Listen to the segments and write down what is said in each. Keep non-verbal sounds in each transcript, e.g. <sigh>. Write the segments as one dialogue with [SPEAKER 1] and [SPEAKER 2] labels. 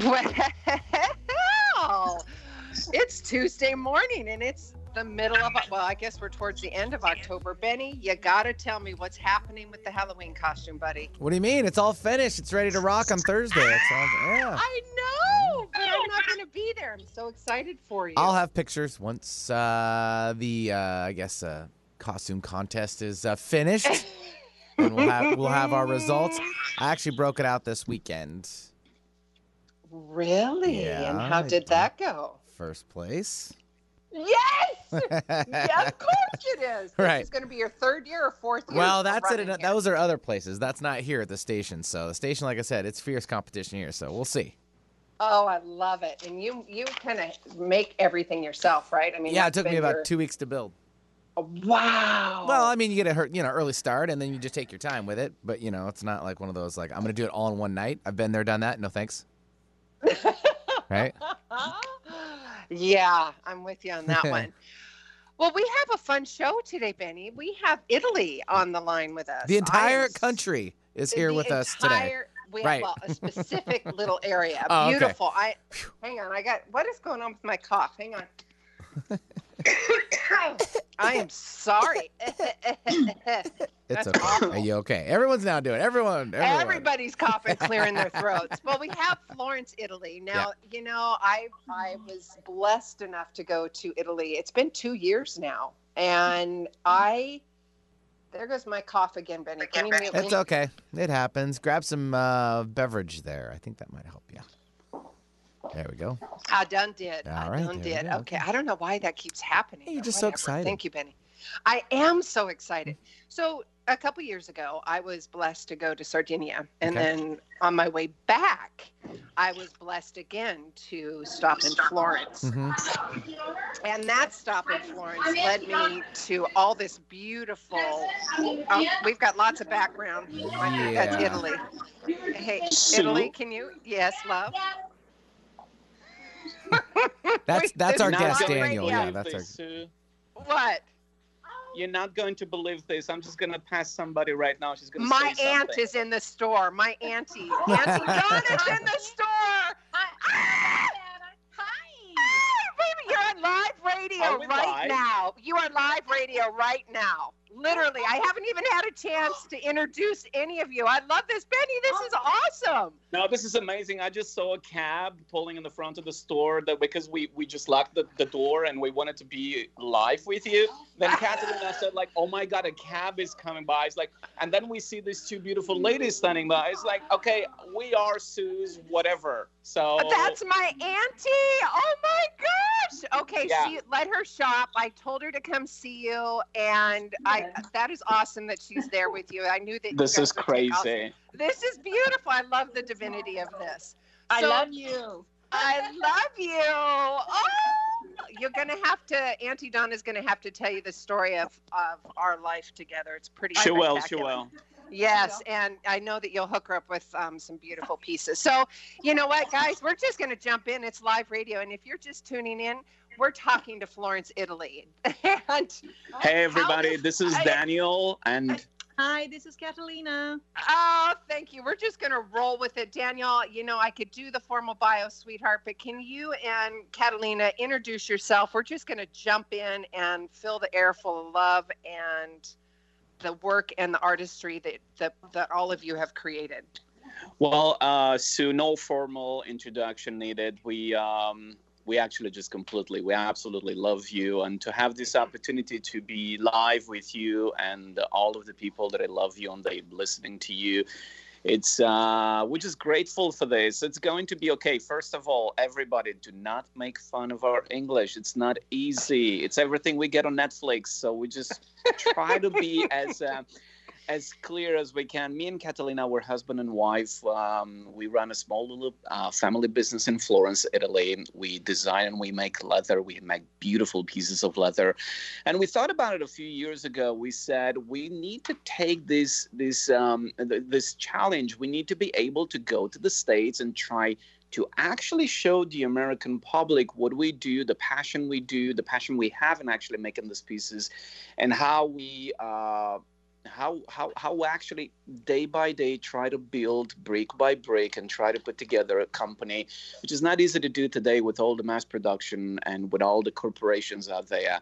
[SPEAKER 1] <laughs>
[SPEAKER 2] Well, it's Tuesday morning and it's the middle of well, I guess we're towards the end of October. Benny, you gotta tell me what's happening with the Halloween costume, buddy.
[SPEAKER 3] What do you mean? It's all finished. It's ready to rock on Thursday. It's all, yeah.
[SPEAKER 2] I know, but I'm not gonna be there. I'm so excited for you.
[SPEAKER 3] I'll have pictures once uh, the uh, I guess uh, costume contest is uh, finished, <laughs> and we'll have we'll have our results. I actually broke it out this weekend.
[SPEAKER 2] Really?
[SPEAKER 3] Yeah,
[SPEAKER 2] and how did that go?
[SPEAKER 3] First place.
[SPEAKER 2] Yes! yeah, of <laughs> course it is. This
[SPEAKER 3] Right.
[SPEAKER 2] is going to be your third year or fourth year.
[SPEAKER 3] Well, that's it.
[SPEAKER 2] here.
[SPEAKER 3] Those are other places. That's not here at the station. So the station, like I said, it's fierce competition here. So we'll see.
[SPEAKER 2] Oh, I love it. And you you kind of make everything yourself, right? I mean,
[SPEAKER 3] Yeah, it took me about
[SPEAKER 2] your-
[SPEAKER 3] two weeks to build.
[SPEAKER 2] Oh, wow.
[SPEAKER 3] Well, I mean, you get a hurt, you know, early start, and then you just take your time with it. But you know, it's not like one of those like I'm going to do it all in one night. I've been there, done that. No thanks. Right?
[SPEAKER 2] yeah, I'm with you on that <laughs> one. Well, we have a fun show today, Benny. We have Italy on the line with us.
[SPEAKER 3] The entire
[SPEAKER 2] am
[SPEAKER 3] country is here with us today.
[SPEAKER 2] We,
[SPEAKER 3] Right.
[SPEAKER 2] Well, a specific <laughs> little area.
[SPEAKER 3] Oh, okay.
[SPEAKER 2] Beautiful. I hang on. I got what is going on with my cough? Hang on. <laughs> I am sorry.
[SPEAKER 3] It's okay.
[SPEAKER 2] awful.
[SPEAKER 3] Are you okay? Everyone's now doing. Everyone, everyone.
[SPEAKER 2] Everybody's coughing, clearing their <laughs> throats. Well, we have Florence, Italy. Now, you know, I I was blessed enough to go to Italy. It's been two years now, and I there goes my cough again, Benny. Can you mute?
[SPEAKER 3] It's okay. It happens. Grab some uh, beverage there. I think that might help you. There we go.
[SPEAKER 2] I done did.
[SPEAKER 3] All
[SPEAKER 2] I
[SPEAKER 3] right,
[SPEAKER 2] done did. Okay. I don't know why that keeps happening.
[SPEAKER 3] Hey, you're
[SPEAKER 2] but
[SPEAKER 3] just so excited.
[SPEAKER 2] Thank you, Benny. I am so excited. So a couple years ago, I was blessed to go to Sardinia, and
[SPEAKER 3] Okay.
[SPEAKER 2] then on my way back, I was blessed again to stop in Florence.
[SPEAKER 3] hmm
[SPEAKER 2] And that stop in Florence led me to all this beautiful. Oh, we've got lots of background. I think that's Italy. Hey, Italy, can you? Yes, love. <laughs>
[SPEAKER 3] That's that's our guest, Daniel. Yeah, that's our.
[SPEAKER 4] Sue.
[SPEAKER 2] What?
[SPEAKER 4] You're not going to believe this. I'm just gonna pass somebody right now. She's gonna
[SPEAKER 2] My
[SPEAKER 4] say
[SPEAKER 2] aunt
[SPEAKER 4] something.
[SPEAKER 2] is in the store. My auntie, <laughs> Auntie Dawn is in the store. Ah! Ah, baby, you're on live radio right
[SPEAKER 4] live?
[SPEAKER 2] now. You are live radio right now. Literally, I haven't even had a chance to introduce any of you. I love this, Benny. This is awesome.
[SPEAKER 4] No, this is amazing. I just saw a cab pulling in the front of the store that because we, we just locked the, the door and we wanted to be live with you. Then Catalina said like, "Oh my God, a cab is coming by." It's like, and then we see these two beautiful ladies standing by. It's like, okay, we are Sue's whatever. So
[SPEAKER 2] That's my auntie. Oh my gosh. Okay,
[SPEAKER 4] Yeah.
[SPEAKER 2] she let her shop. I told her to come see you, and I that is awesome that she's there with you. I knew that.
[SPEAKER 4] this is
[SPEAKER 2] would take
[SPEAKER 4] crazy.
[SPEAKER 2] This is beautiful. I love the divinity of this.
[SPEAKER 5] I
[SPEAKER 2] So-
[SPEAKER 5] love you.
[SPEAKER 2] I love you. Oh, you're gonna have to. Auntie Donna's gonna have to tell you the story of of our life together. It's pretty.
[SPEAKER 4] She will. She
[SPEAKER 2] spectacular.
[SPEAKER 4] will.
[SPEAKER 2] Yes, and I know that you'll hook her up with um, some beautiful pieces. So, you know what, guys, we're just going to jump in. It's live radio, and if you're just tuning in, we're talking to Florence, Italy. <laughs> and
[SPEAKER 4] Hey everybody,
[SPEAKER 2] does-
[SPEAKER 4] this is
[SPEAKER 2] I-
[SPEAKER 4] Daniel, and
[SPEAKER 5] Hi, this is Catalina.
[SPEAKER 2] oh, thank you. We're just going to roll with it, Daniel. You know, I could do the formal bio, sweetheart, but can you and Catalina introduce yourself? We're just going to jump in and fill the air full of love and the work and the artistry that that, that all of you have created.
[SPEAKER 4] Well, uh, Sue, no formal introduction needed. We um, we actually just completely, we absolutely love you, and to have this opportunity to be live with you and all of the people that I love you and they listening to you. It's uh, we're just grateful for this. It's going to be okay. First of all, everybody, do not make fun of our English. It's not easy. It's everything we get on Netflix. So we just try to be <laughs> as uh, as clear as we can. Me and Catalina were husband and wife. Um, we run a small little uh, family business in Florence, Italy. We design and we make leather. We make beautiful pieces of leather, and we thought about it a few years ago. We said we need to take this this um, th- this challenge. We need to be able to go to the states and try to actually show the American public what we do, the passion we do, the passion we have in actually making these pieces, and how we. Uh, how how how actually day by day try to build brick by brick and try to put together a company which is not easy to do today with all the mass production and with all the corporations out there.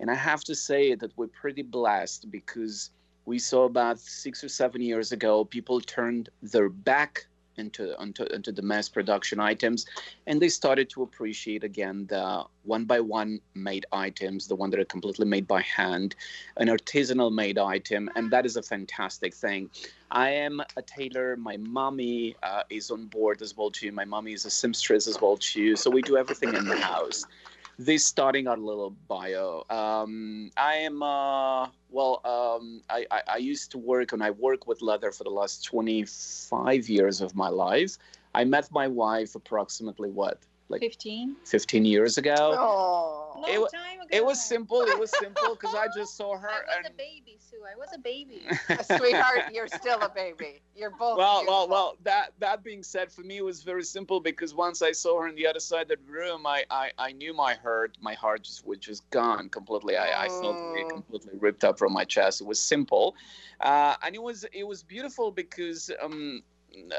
[SPEAKER 4] And i have to say that we're pretty blessed because we saw about six or seven years ago people turned their back into, into, into the mass production items. And they started to appreciate again the one by one made items the one that are completely made by hand an artisanal made item and that is a fantastic thing. I am a tailor. My mommy uh, is on board as well too. My mommy is a seamstress as well too. So we do everything in the house this starting our little bio. Um, I am uh, well. Um, I, I, I used to work and I work with leather for the last twenty five years of my life. I met my wife approximately what like
[SPEAKER 5] 15.
[SPEAKER 4] 15 years ago.
[SPEAKER 2] Oh.
[SPEAKER 5] Long
[SPEAKER 4] It wa-
[SPEAKER 5] time ago.
[SPEAKER 4] It was simple. It was simple because I just saw her.
[SPEAKER 5] I was
[SPEAKER 4] and,
[SPEAKER 5] a baby, Sue. I was a baby. <laughs>
[SPEAKER 2] Sweetheart, you're still a baby. You're both.
[SPEAKER 4] well, well,
[SPEAKER 2] beautiful.
[SPEAKER 4] well. That that being said, for me it was very simple because once I saw her on the other side of the room, I I, I knew my heart, my heart just was just gone completely. I, I felt it
[SPEAKER 2] Mm.
[SPEAKER 4] completely ripped up from my chest. It was simple, uh, and it was it was beautiful because um,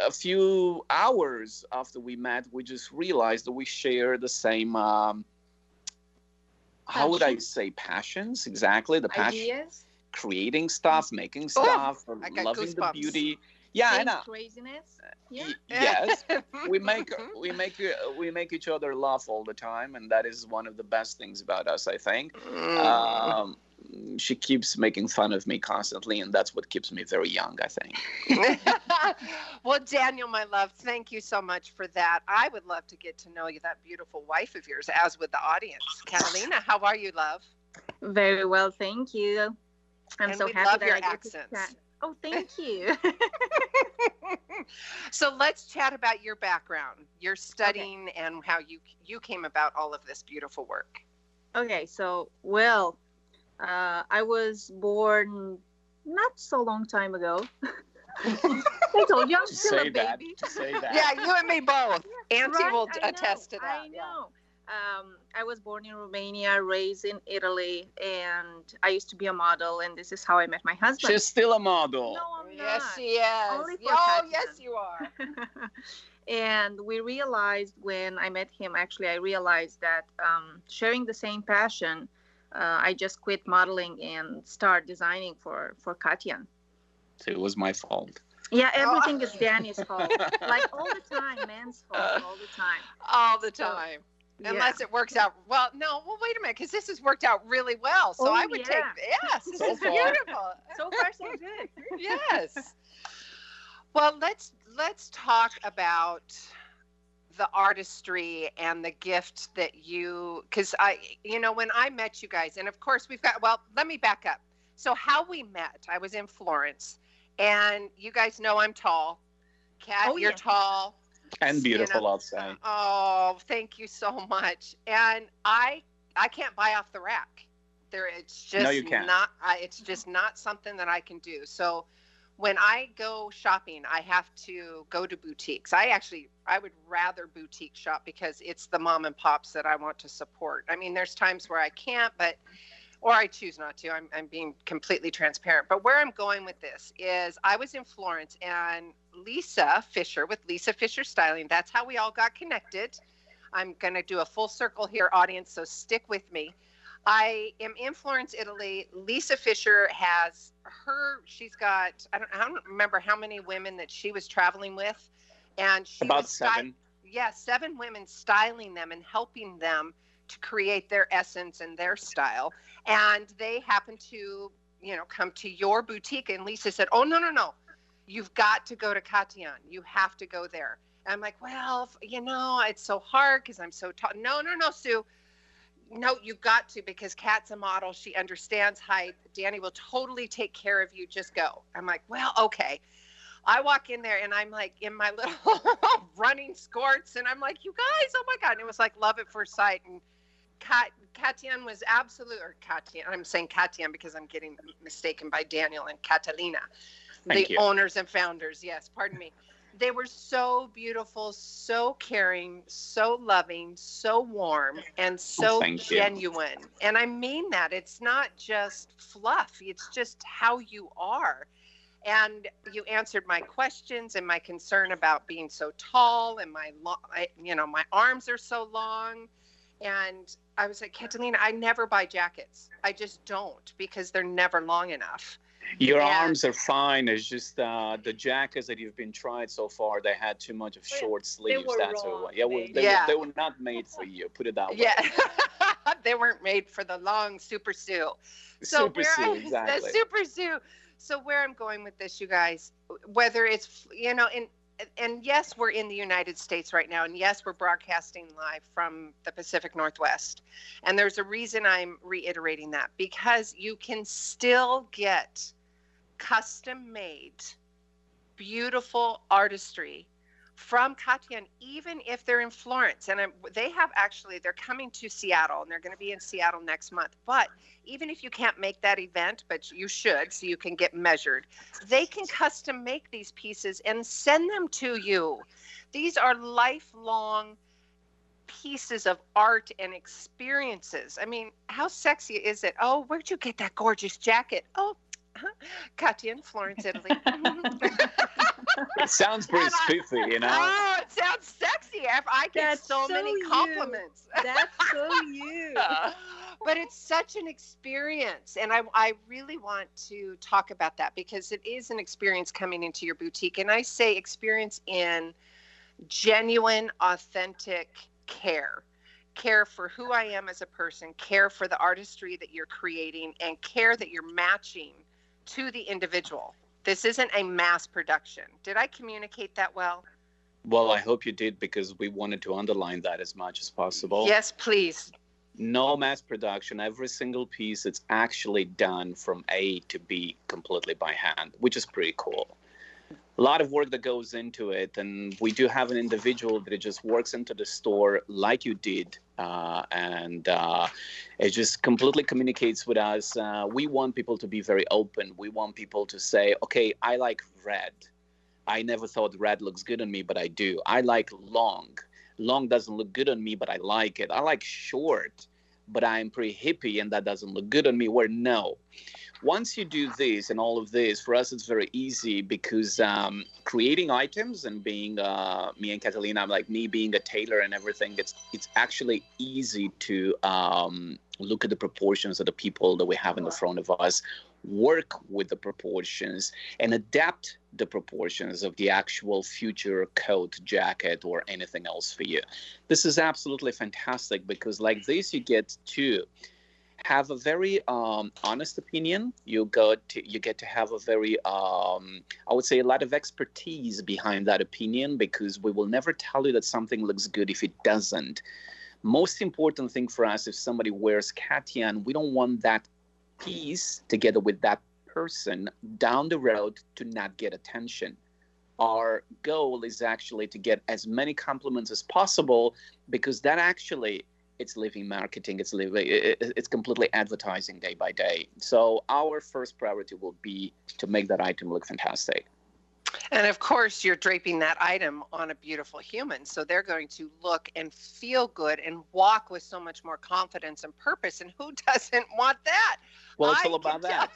[SPEAKER 4] a few hours after we met, we just realized that we share the same. Um, how would I say passions? Exactly the passion
[SPEAKER 5] Ideas,
[SPEAKER 4] creating stuff, making stuff,
[SPEAKER 2] Oh, I got
[SPEAKER 4] loving the beauty. Yeah, I
[SPEAKER 5] things,
[SPEAKER 4] know.
[SPEAKER 5] craziness. Yeah.
[SPEAKER 4] Yes, we <laughs> make we make uh, we make each other laugh all the time, and that is one of the best things about us. I think.
[SPEAKER 2] Mm.
[SPEAKER 4] Um, she keeps making fun of me constantly, and that's what keeps me very young. I think. <laughs>
[SPEAKER 2] well, Daniel, my love, thank you so much for that. I would love to get to know you, that beautiful wife of yours, as would the audience. Catalina, how are you, love?
[SPEAKER 5] Very well, thank you. I'm
[SPEAKER 2] And
[SPEAKER 5] so
[SPEAKER 2] we
[SPEAKER 5] happy
[SPEAKER 2] love
[SPEAKER 5] that
[SPEAKER 2] your
[SPEAKER 5] I get to
[SPEAKER 2] accents.
[SPEAKER 5] chat. Oh, thank you. <laughs>
[SPEAKER 2] so let's chat about your background, your studying, and how you you came about all of this beautiful work.
[SPEAKER 5] okay, so well, uh, I was born not so long time ago. I told you I'm still
[SPEAKER 4] say
[SPEAKER 5] a baby.
[SPEAKER 4] Just say <laughs> that.
[SPEAKER 2] Yeah, you and me both. Auntie
[SPEAKER 5] Right,
[SPEAKER 2] will
[SPEAKER 5] I
[SPEAKER 2] attest
[SPEAKER 5] know,
[SPEAKER 2] to that.
[SPEAKER 5] I
[SPEAKER 2] yeah.
[SPEAKER 5] Know. Um, I was born in Romania, raised in Italy, and I used to be a model, and this is how I met my husband.
[SPEAKER 4] She's still a model.
[SPEAKER 5] no, I'm
[SPEAKER 2] Yes,
[SPEAKER 5] not.
[SPEAKER 2] she is.
[SPEAKER 5] Only for
[SPEAKER 2] oh,
[SPEAKER 5] Tatiana.
[SPEAKER 2] yes, you are. <laughs>
[SPEAKER 5] and we realized when I met him, actually, I realized that um, sharing the same passion, uh, I just quit modeling and start designing for for Katian.
[SPEAKER 4] So it was my fault.
[SPEAKER 5] Yeah,
[SPEAKER 2] Oh.
[SPEAKER 5] everything is Danny's <laughs> fault. like all the time, man's fault all the time.
[SPEAKER 2] All the
[SPEAKER 5] So,
[SPEAKER 2] time.
[SPEAKER 5] Yeah.
[SPEAKER 2] Unless it works out well, no. Well, wait a minute, because this has worked out really well. So
[SPEAKER 5] Oh,
[SPEAKER 2] I would take yes. <laughs> This
[SPEAKER 4] So
[SPEAKER 2] is
[SPEAKER 4] far.
[SPEAKER 2] beautiful.
[SPEAKER 5] so far so good.
[SPEAKER 2] yes. Well, let's let's talk about the artistry and the gift that you because I you know when I met you guys and of course we've got well let me back up. So how we met, I was in Florence and you guys know I'm tall. Kat,
[SPEAKER 5] Oh,
[SPEAKER 2] you're
[SPEAKER 5] yeah.
[SPEAKER 2] tall.
[SPEAKER 4] And
[SPEAKER 2] you
[SPEAKER 4] beautiful,
[SPEAKER 2] know,
[SPEAKER 4] I'll say.
[SPEAKER 2] Oh, thank you so much. And I I can't buy off the rack. There it's just
[SPEAKER 4] No, you can't.
[SPEAKER 2] not I, it's just not something that I can do. So when I go shopping, I have to go to boutiques. I actually I would rather boutique shop because it's the mom and pops that I want to support. I mean, there's times where I can't, but or I choose not to. I'm, I'm being completely transparent. But where I'm going with this is I was in Florence and Lisa Fischer with Lisa Fischer Styling. That's how we all got connected. I'm going to do a full circle here, audience, so stick with me. I am in Florence, Italy. Lisa Fischer has her, she's got, I don't, I don't remember how many women that she was traveling with. And she
[SPEAKER 4] About
[SPEAKER 2] was
[SPEAKER 4] seven.
[SPEAKER 2] yeah, seven women styling them and helping them to create their essence and their style. And they happened to, you know, come to your boutique. And Lisa said, Oh, no, no, no. You've got to go to Katian. You have to go there. And I'm like, Well, you know, it's so hard because I'm so tall. No, no, no, Sue. no, you got to because Kat's a model. She understands height. Danny will totally take care of you. Just go. I'm like, well, okay. I walk in there and I'm like in my <laughs> little running skirts and I'm like, you guys, oh my God. And it was like love at first sight. And Kat, Katian was absolute, or Katian, I'm saying Katian because I'm getting mistaken by Daniel and Catalina,
[SPEAKER 4] Thank
[SPEAKER 2] the
[SPEAKER 4] you.
[SPEAKER 2] owners and founders. Yes, pardon me. They were so beautiful, so caring, so loving, so warm, and so
[SPEAKER 4] oh, you.
[SPEAKER 2] genuine. And I mean that. It's not just fluff, it's just how you are. And you answered my questions and my concern about being so tall and my, lo- I, you know, my arms are so long. And I was like, Catalina, I never buy jackets. I just don't because they're never long enough.
[SPEAKER 4] Your
[SPEAKER 2] Yeah.
[SPEAKER 4] arms are fine. It's just uh, the jackets that you've been tried so far. They had too much of short sleeves. That's
[SPEAKER 5] wrong,
[SPEAKER 4] what. Yeah, well, they,
[SPEAKER 2] Yeah.
[SPEAKER 4] Were, they were not made for you. Put it that way.
[SPEAKER 2] Yeah. <laughs> they weren't made for the long super suit. So
[SPEAKER 4] Super
[SPEAKER 2] where
[SPEAKER 4] Sue, <laughs>
[SPEAKER 2] I,
[SPEAKER 4] exactly.
[SPEAKER 2] the super Sue. So where I'm going with this, you guys, whether it's you know, in and yes, we're in the United States right now, and yes, we're broadcasting live from the Pacific Northwest, and there's a reason I'm reiterating that because you can still get custom made, beautiful artistry from Katian, even if they're in Florence. And I'm, they have actually, they're coming to Seattle and they're going to be in Seattle next month. But even if you can't make that event, but you should, so you can get measured, they can custom make these pieces and send them to you. These are lifelong pieces of art and experiences. I mean, how sexy is it? Oh, where'd you get that gorgeous jacket? Oh, Katya in Florence, Italy. <laughs>
[SPEAKER 4] It sounds pretty
[SPEAKER 2] And
[SPEAKER 4] spiffy, you know.
[SPEAKER 2] Oh, it sounds sexy. I, I get
[SPEAKER 5] That's
[SPEAKER 2] so,
[SPEAKER 5] so
[SPEAKER 2] many
[SPEAKER 5] you.
[SPEAKER 2] compliments.
[SPEAKER 5] That's <laughs> so you. <laughs>
[SPEAKER 2] but it's such an experience. And I, I really want to talk about that because it is an experience coming into your boutique. And I say experience in genuine, authentic care. Care for who I am as a person, care for the artistry that you're creating, and care that you're matching to the individual. This isn't a mass production. Did I communicate that well?
[SPEAKER 4] Well, I hope you did because we wanted to underline that as much as possible.
[SPEAKER 2] Yes, please.
[SPEAKER 4] No mass production. Every single piece it's actually done from A to B completely by hand, which is pretty cool. A lot of work that goes into it, and we do have an individual that just works into the store like you did, uh, and uh, it just completely communicates with us. Uh, we want people to be very open. We want people to say, "Okay, I like red. I never thought red looks good on me, but I do. I like long. Long doesn't look good on me, but I like it. I like short, but I'm pretty hippie, and that doesn't look good on me. Where no." Once you do this and all of this, for us it's very easy because um, creating items and being uh, me and Catalina, like me being a tailor and everything, it's it's actually easy to um, look at the proportions of the people that we have in the front of us, work with the proportions, and adapt the proportions of the actual future coat, jacket, or anything else for you. This is absolutely fantastic because like this, you get to have a very um, honest opinion. You got to, you get to have a very um, I would say a lot of expertise behind that opinion because we will never tell you that something looks good if it doesn't. Most important thing for us if somebody wears Katian, we don't want that piece together with that person down the road to not get attention. Our goal is actually to get as many compliments as possible because that actually it's living marketing it's living it's completely advertising day by day so our first priority will be to make that item look fantastic
[SPEAKER 2] And of course, you're draping that item on a beautiful human. So they're going to look and feel good and walk with so much more confidence and purpose. And who <laughs> doesn't want that?
[SPEAKER 4] well it's
[SPEAKER 2] I
[SPEAKER 4] all about that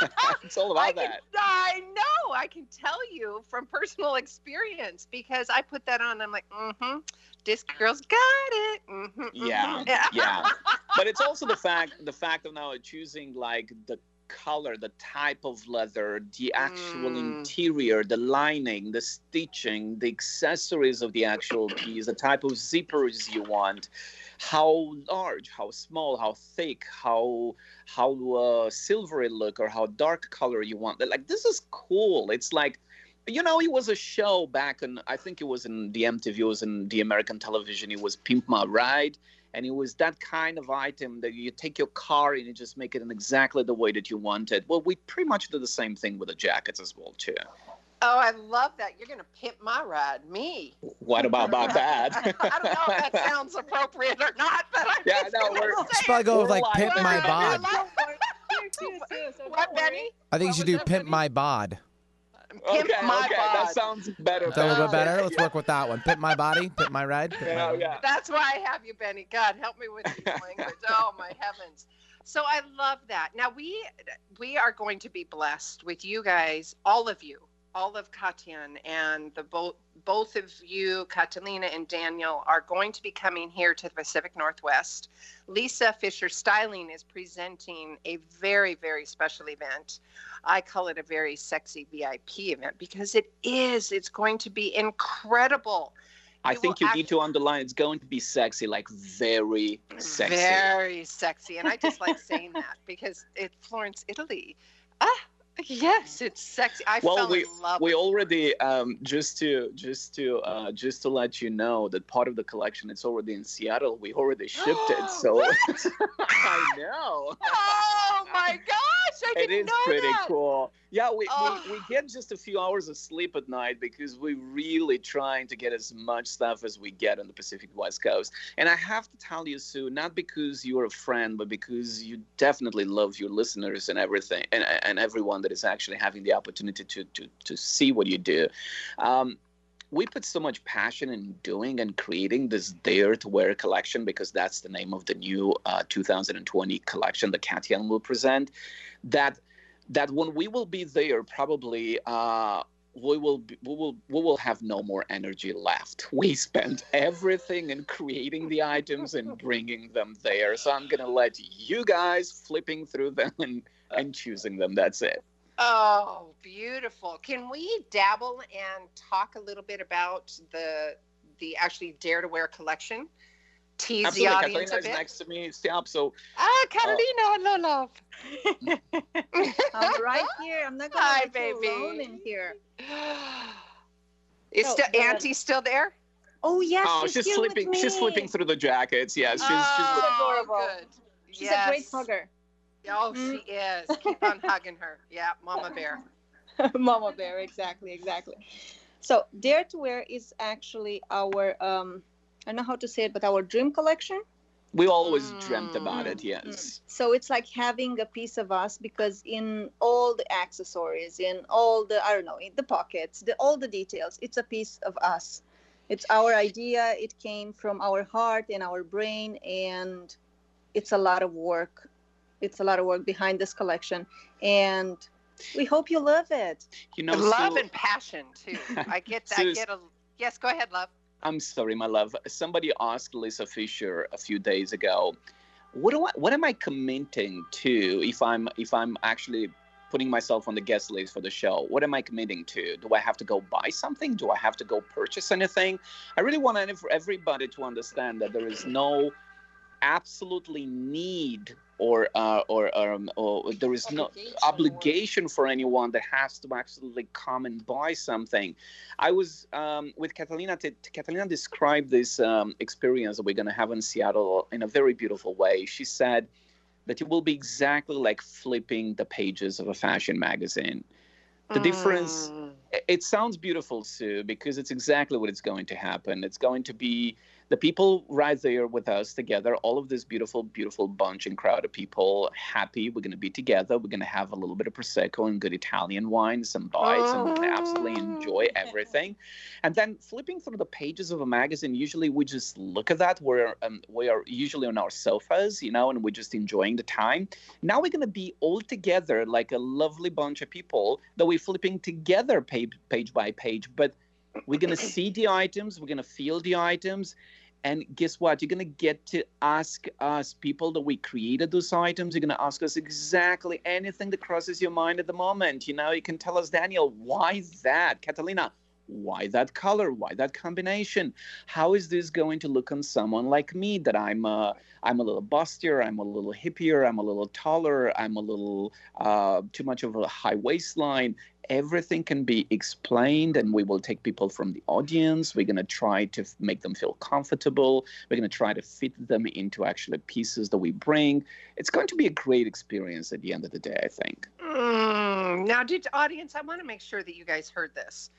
[SPEAKER 4] <laughs> it's all <laughs>
[SPEAKER 2] I
[SPEAKER 4] about
[SPEAKER 2] can,
[SPEAKER 4] that
[SPEAKER 2] I know. I can tell you from personal experience because I put that on. I'm like, mm-hmm. This girl's got it. Mm-hmm,
[SPEAKER 4] yeah. yeah. <laughs> But it's also the fact the fact of now choosing like the color the type of leather the actual
[SPEAKER 2] Mm.
[SPEAKER 4] interior the lining the stitching the accessories of the actual piece the type of zippers you want how large how small how thick how how uh, silvery look or how dark color you want. Like this is cool. It's like you know, it was a show back in, I think it was in the MTV, it was in the American television. It was Pimp My Ride. and it was that kind of item that you take your car and you just make it in exactly the way that you want it. Well, we pretty much do the same thing with the jackets as well too.
[SPEAKER 2] Oh, I love that. You're going to pimp my ride. Me.
[SPEAKER 4] What about, about <laughs> that?
[SPEAKER 2] I don't know if that sounds appropriate or not, but I'm
[SPEAKER 4] Yeah,
[SPEAKER 2] just
[SPEAKER 4] no,
[SPEAKER 2] gonna
[SPEAKER 4] we're-
[SPEAKER 2] say
[SPEAKER 3] Should probably go with like
[SPEAKER 4] We're
[SPEAKER 3] pimp my bod.
[SPEAKER 2] live.
[SPEAKER 5] Here too, too, so
[SPEAKER 2] What,
[SPEAKER 5] don't.
[SPEAKER 2] Benny?
[SPEAKER 3] I think you should do pimp my bod.
[SPEAKER 2] Pimp
[SPEAKER 4] okay,
[SPEAKER 2] my
[SPEAKER 4] okay,
[SPEAKER 2] bod.
[SPEAKER 4] that sounds better.
[SPEAKER 3] That's a little bit better? Let's work with that one. Pimp my body, pimp my ride. Pimp my
[SPEAKER 4] Yeah,
[SPEAKER 3] ride.
[SPEAKER 4] yeah.
[SPEAKER 2] That's why I have you, Benny. God, help me with these <laughs> language. Oh my heavens. So I love that. Now we we are going to be blessed with you guys, all of you, all of Katian and the both both of you, Catalina and Daniel, are going to be coming here to the Pacific Northwest. Lisa Fischer Styling is presenting a very, very special event. I call it a very sexy VIP event because it is. It's going to be incredible.
[SPEAKER 4] I
[SPEAKER 2] You
[SPEAKER 4] think you need to underline it's going to be sexy, like very sexy.
[SPEAKER 2] Very sexy. And I just like saying that because it's Florence, Italy. Ah, yes, it's sexy. I
[SPEAKER 4] well,
[SPEAKER 2] fell
[SPEAKER 4] we
[SPEAKER 2] in love
[SPEAKER 4] we already um, just to just to uh, just to let you know that part of the collection it's already in Seattle. We already shipped it, <gasps> so <laughs> I know.
[SPEAKER 2] Oh my gosh, <laughs> I
[SPEAKER 4] It is pretty
[SPEAKER 2] that.
[SPEAKER 4] cool. Yeah, we,
[SPEAKER 2] Oh.
[SPEAKER 4] we, we get just a few hours of sleep at night because we're really trying to get as much stuff as we get on the Pacific West Coast. And I have to tell you, Sue, not because you're a friend, but because you definitely love your listeners and everything, and, and everyone that is actually having the opportunity to, to, to see what you do. Um, we put so much passion in doing and creating this Dare to Wear collection because that's the name of the new uh, 2020 collection that Katian will present. That that when we will be there, probably uh, we will be, we will we will have no more energy left. <laughs> We spent everything in creating the items and <laughs> bringing them there. So I'm gonna let you guys flipping through them <laughs> and and choosing them. That's it.
[SPEAKER 2] Oh, beautiful. Can we dabble and talk a little bit about the the actually Dare to Wear collection? Tease
[SPEAKER 4] Absolutely,
[SPEAKER 2] the audience
[SPEAKER 4] Catalina
[SPEAKER 2] a
[SPEAKER 4] is
[SPEAKER 2] bit.
[SPEAKER 4] next to me. Stop. So
[SPEAKER 2] Ah, Catalina, love, <laughs>
[SPEAKER 5] I'm right here. I'm not gonna
[SPEAKER 2] Hi,
[SPEAKER 5] let
[SPEAKER 2] baby.
[SPEAKER 5] alone in here.
[SPEAKER 2] love. Is still,
[SPEAKER 5] the-
[SPEAKER 2] Auntie still there?
[SPEAKER 5] Oh yes,
[SPEAKER 4] oh,
[SPEAKER 5] she's,
[SPEAKER 4] she's
[SPEAKER 5] here with me.
[SPEAKER 4] She's flipping through the jackets. Yes, she's she's.
[SPEAKER 2] oh,
[SPEAKER 5] adorable.
[SPEAKER 2] Good.
[SPEAKER 5] She's a great hugger.
[SPEAKER 2] Oh, she is. Keep on hugging her. Yeah, Mama Bear. <laughs>
[SPEAKER 5] Mama bear, exactly, exactly. So Dare to Wear is actually our um I don't know how to say it, but our dream collection.
[SPEAKER 4] We always dreamt about it.
[SPEAKER 5] Mm,
[SPEAKER 4] Yes.
[SPEAKER 5] So it's like having a piece of us because in all the accessories, in all the I don't know, in the pockets, the all the details, it's a piece of us. It's our idea. It came from our heart and our brain, and it's a lot of work. It's a lot of work behind this collection, and we hope you love it.
[SPEAKER 4] You know,
[SPEAKER 2] love
[SPEAKER 4] Sue,
[SPEAKER 2] and passion too. <laughs> I get that. I get a yes. Go ahead, love.
[SPEAKER 4] I'm sorry, my love. Somebody asked Lisa Fischer a few days ago, "What do I? What am I committing to if I'm if I'm actually putting myself on the guest list for the show? What am I committing to? Do I have to go buy something? Do I have to go purchase anything? I really want everybody to understand that there is no absolutely need or uh, or um, or there is no
[SPEAKER 5] Obligation.
[SPEAKER 4] for anyone that has to actually come and buy something. I was um, with Catalina. To, Catalina described this um, experience that we're going to have in Seattle in a very beautiful way. She said that it will be exactly like flipping the pages of a fashion magazine. The difference
[SPEAKER 2] Mm.
[SPEAKER 4] it- it sounds beautiful, Sue, because it's exactly what it's going to happen. It's going to be the people right there with us together, all of this beautiful, beautiful bunch and crowd of people happy. We're going to be together. We're going to have a little bit of Prosecco and good Italian wine, some bites, and we're going to absolutely enjoy everything. And then flipping through the pages of a magazine, usually we just look at that. We're, um, we are usually on our sofas, you know, and we're just enjoying the time. Now we're going to be all together like a lovely bunch of people that we're flipping together page, page by page. But we're going to see the items, we're going to feel the items. And guess what? You're going to get to ask us, people that we created those items, you're going to ask us exactly anything that crosses your mind at the moment. You know, you can tell us, Daniel, why that? Catalina, why that color? Why that combination? How is this going to look on someone like me that I'm uh, I'm a little bustier, I'm a little hippier, I'm a little taller, I'm a little uh, too much of a high waistline. Everything can be explained and we will take people from the audience we're going to try to f- make them feel comfortable we're going to try to fit them into actually pieces that we bring it's going to be a great experience at the end of the day i think
[SPEAKER 2] Mm, now, did audience, I want to make sure that you guys heard this.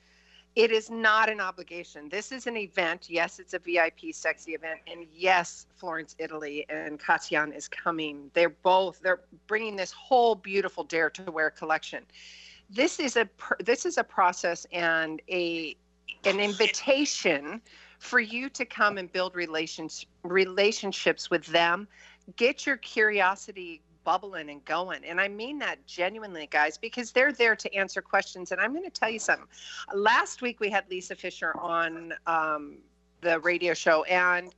[SPEAKER 2] It is not an obligation. This is an event. Yes, it's a VIP sexy event, and yes, Florence, Italy, and Katian is coming. They're both. They're bringing this whole beautiful Dare to Wear collection. This is a this is a process and a an invitation for you to come and build relations relationships with them. Get your curiosity bubbling and going. And I mean that genuinely, guys, because they're there to answer questions. And I'm going to tell you something. Last week we had Lisa Fischer on um, the radio show, and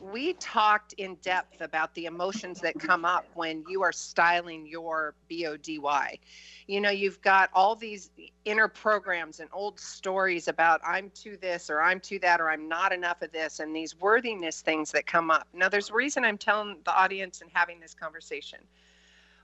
[SPEAKER 2] we talked in depth about the emotions that come up when you are styling your BODY. You know, you've got all these inner programs and old stories about I'm to this or I'm to that or I'm not enough of this and these worthiness things that come up. Now, there's a reason I'm telling the audience and having this conversation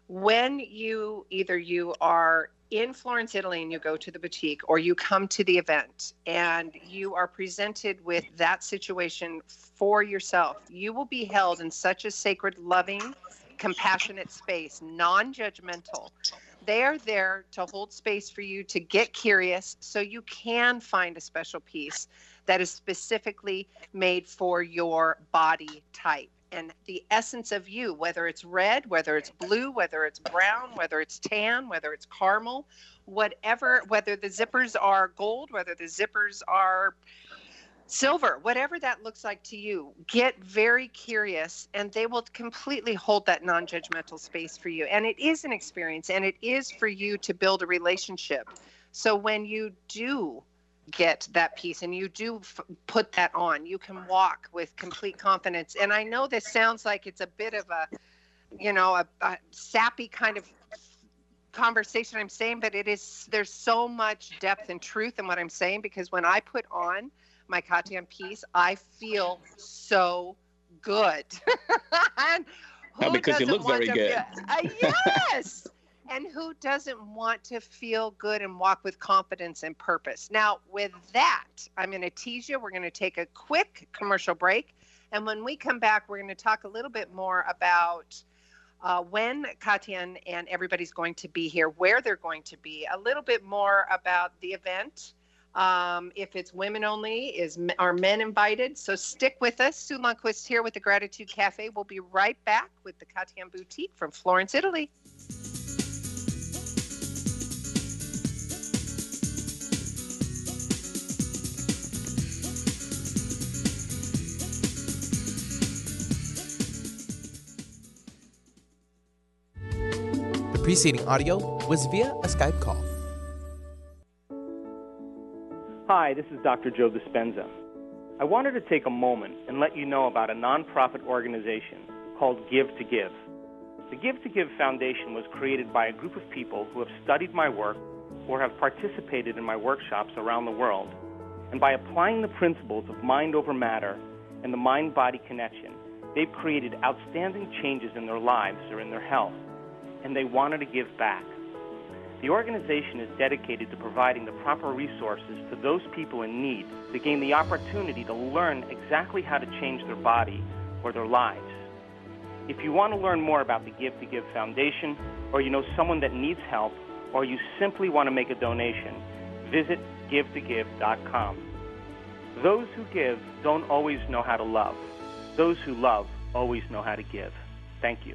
[SPEAKER 2] when you either you are in Florence, Italy, and you go to the boutique, or you come to the event and you are presented with that situation for yourself, you will be held in such a sacred, loving, compassionate space, non judgmental. They are there to hold space for you to get curious so you can find a special piece that is specifically made for your body type and the essence of you, whether it's red, whether it's blue, whether it's brown, whether it's tan, whether it's caramel, whatever, whether the zippers are gold, whether the zippers are silver, whatever that looks like to you, get very curious and they will completely hold that non judgmental space for you. And it is an experience and it is for you to build a relationship. So when you do get that piece and you do f- put that on. You can walk with complete confidence. And i know this sounds like it's a bit of a you know a, a sappy kind of conversation i'm saying but it is there's so much depth and truth in what i'm saying because when i put on my Katian piece i feel so good. <laughs> And
[SPEAKER 4] oh, because you look very good.
[SPEAKER 2] uh, yes and who doesn't want to feel good and walk with confidence and purpose? Now, with that, I'm going to tease you. We're going to take a quick commercial break. And when we come back, we're going to talk a little bit more about uh, when Katian and everybody's going to be here, where they're going to be, a little bit more about the event. Um, if it's women only, is are men invited? So stick with us. Sue Lundquist here with the Gratitude Cafe. We'll be right back with the Katian Boutique from Florence, Italy.
[SPEAKER 1] Preceding audio was via a Skype call.
[SPEAKER 6] Hi, this is Dr. Joe Dispenza. I wanted to take a moment and let you know about a nonprofit organization called Give to Give. The Give to Give Foundation was created by a group of people who have studied my work or have participated in my workshops around the world. And by applying the principles of mind over matter and the mind body connection, they've created outstanding changes in their lives or in their health and they wanted to give back. The organization is dedicated to providing the proper resources to those people in need to gain the opportunity to learn exactly how to change their body or their lives. If you want to learn more about the Give to Give Foundation, or you know someone that needs help, or you simply want to make a donation, visit givetogive.com. Those who give don't always know how to love. Those who love always know how to give. Thank you.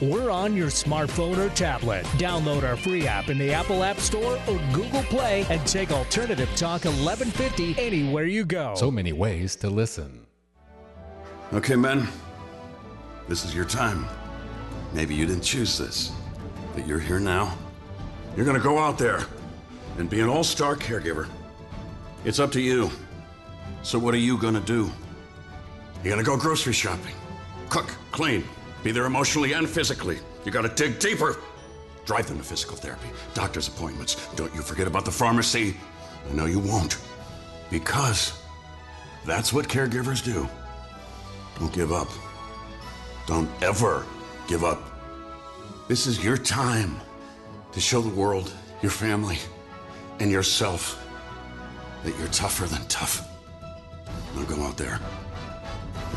[SPEAKER 7] we're on your smartphone or tablet. Download our free app in the Apple App Store or Google Play and take Alternative Talk 1150 anywhere you go.
[SPEAKER 8] So many ways to listen.
[SPEAKER 9] Okay, men. This is your time. Maybe you didn't choose this, but you're here now. You're gonna go out there and be an all star caregiver. It's up to you. So, what are you gonna do? You're gonna go grocery shopping. Cook, clean, be there emotionally and physically. You gotta dig deeper. Drive them to physical therapy, doctor's appointments. Don't you forget about the pharmacy. I know you won't. Because that's what caregivers do. Don't give up. Don't ever give up. This is your time to show the world, your family, and yourself that you're tougher than tough. Now go out there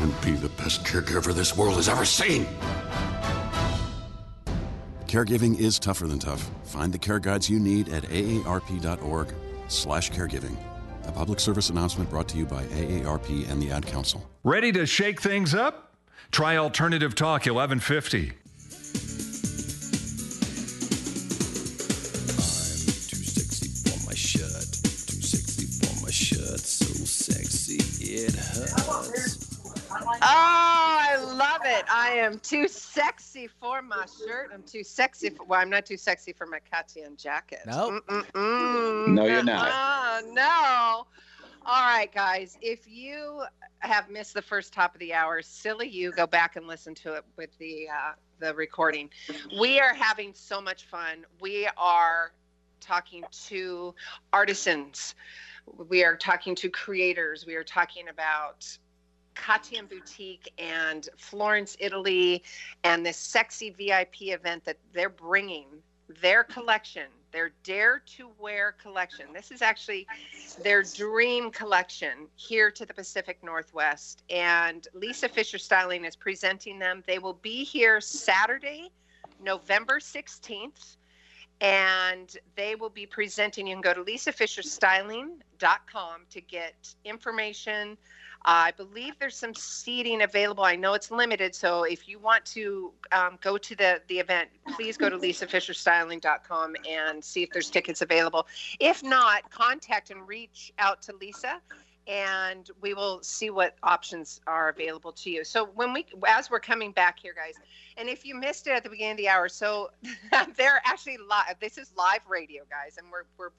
[SPEAKER 9] and be the best caregiver this world has ever seen. Caregiving is tougher than tough. Find the care guides you need at aarp.org slash caregiving. A public service announcement brought to you by AARP and the Ad Council.
[SPEAKER 8] Ready to shake things up? Try Alternative Talk 1150.
[SPEAKER 2] Oh, I love it. I am too sexy for my shirt. I'm too sexy for, well, I'm not too sexy for my Katian jacket.
[SPEAKER 3] Nope.
[SPEAKER 4] No, you're not.
[SPEAKER 2] Uh, no. All right, guys. If you have missed the first top of the hour, silly you, go back and listen to it with the uh, the recording. We are having so much fun. We are talking to artisans. We are talking to creators. We are talking about Katian Boutique and Florence, Italy, and this sexy VIP event that they're bringing their collection, their Dare to Wear collection. This is actually their dream collection here to the Pacific Northwest. And Lisa Fischer Styling is presenting them. They will be here Saturday, November 16th. And they will be presenting. You can go to lisafischerstyling.com to get information, I believe there's some seating available. I know it's limited, so if you want to um, go to the, the event, please go to lisafischerstyling.com and see if there's tickets available. If not, contact and reach out to Lisa and we will see what options are available to you. So when we as we're coming back here guys, and if you missed it at the beginning of the hour, so <laughs> they're actually live. This is live radio guys and we're we're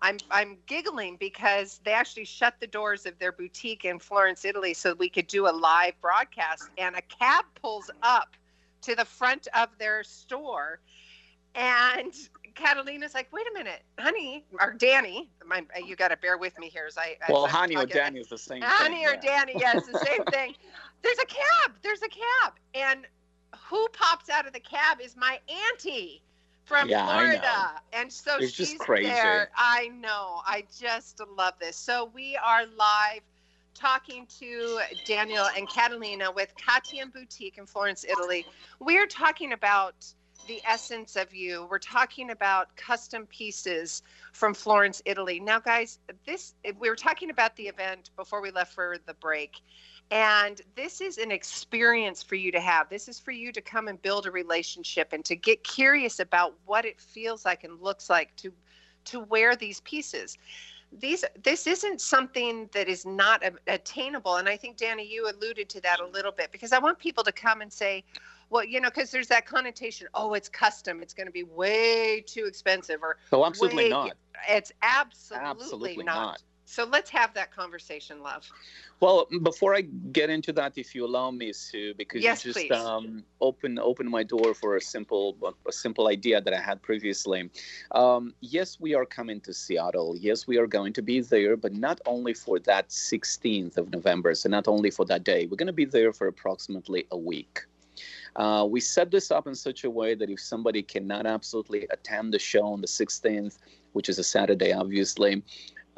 [SPEAKER 2] I'm I'm giggling because they actually shut the doors of their boutique in Florence, Italy, so we could do a live broadcast. And a cab pulls up to the front of their store, and Catalina's like, "Wait a minute, honey, or Danny, my, uh, you got to bear with me here." As I
[SPEAKER 4] well,
[SPEAKER 2] as
[SPEAKER 4] honey or. Danny is the same. Thing.
[SPEAKER 2] Honey
[SPEAKER 4] thing,
[SPEAKER 2] or
[SPEAKER 4] yeah.
[SPEAKER 2] Danny, yes, the same <laughs> thing. There's a cab. There's a cab, and who pops out of the cab is my auntie from
[SPEAKER 4] Yeah,
[SPEAKER 2] Florida, and so
[SPEAKER 4] It's just
[SPEAKER 2] she's there. I know. I just love this. So we are live talking to Daniel and Catalina with Katian Boutique in Florence, Italy. We are talking about the essence of you. We're talking about custom pieces from Florence, Italy. Now, guys, this we were talking about the event before we left for the break. And this is an experience for you to have. This is for you to come and build a relationship and to get curious about what it feels like and looks like to to wear these pieces. These this isn't something that is not a- attainable and I think Danny you alluded to that a little bit because I want people to come and say well, you know, because there's that connotation. Oh, it's custom. It's going to be way too expensive, or
[SPEAKER 4] Oh, absolutely
[SPEAKER 2] way-
[SPEAKER 4] not.
[SPEAKER 2] It's absolutely,
[SPEAKER 4] Absolutely
[SPEAKER 2] not.
[SPEAKER 4] not.
[SPEAKER 2] So let's have that conversation, love.
[SPEAKER 4] Well, before I get into that, if you allow me, Sue, because
[SPEAKER 2] Yes,
[SPEAKER 4] you just um, open open my door for a simple a simple idea that I had previously. Um, yes, we are coming to Seattle. Yes, we are going to be there, but not only for that 16th of November. So not only for that day. We're going to be there for approximately a week. Uh, we set this up in such a way that if somebody cannot absolutely attend the show on the 16th, which is a Saturday, obviously,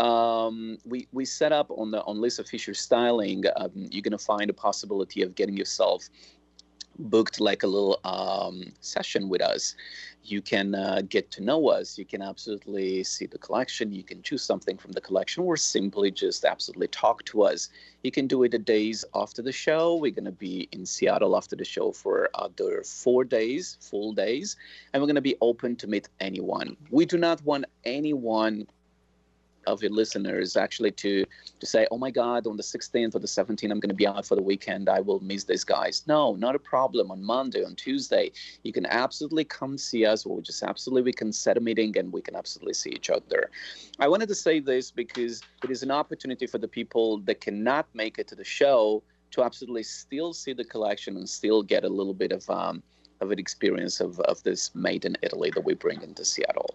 [SPEAKER 4] um, we we set up on the on Lisa Fischer styling. Um, you're gonna find a possibility of getting yourself booked like a little um, session with us. You can uh, get to know us. You can absolutely see the collection. You can choose something from the collection, or simply just absolutely talk to us. You can do it the days after the show. We're gonna be in Seattle after the show for other four days, full days, and we're gonna be open to meet anyone. We do not want anyone of your listeners actually to to say, oh my God, on the 16th or the 17th, I'm going to be out for the weekend. I will miss these guys. No, not a problem. On Monday, on Tuesday, you can absolutely come see us, or just absolutely we can set a meeting and we can absolutely see each other. I wanted to say this because it is an opportunity for the people that cannot make it to the show to absolutely still see the collection and still get a little bit of um, of an experience of, of this made in Italy that we bring into Seattle.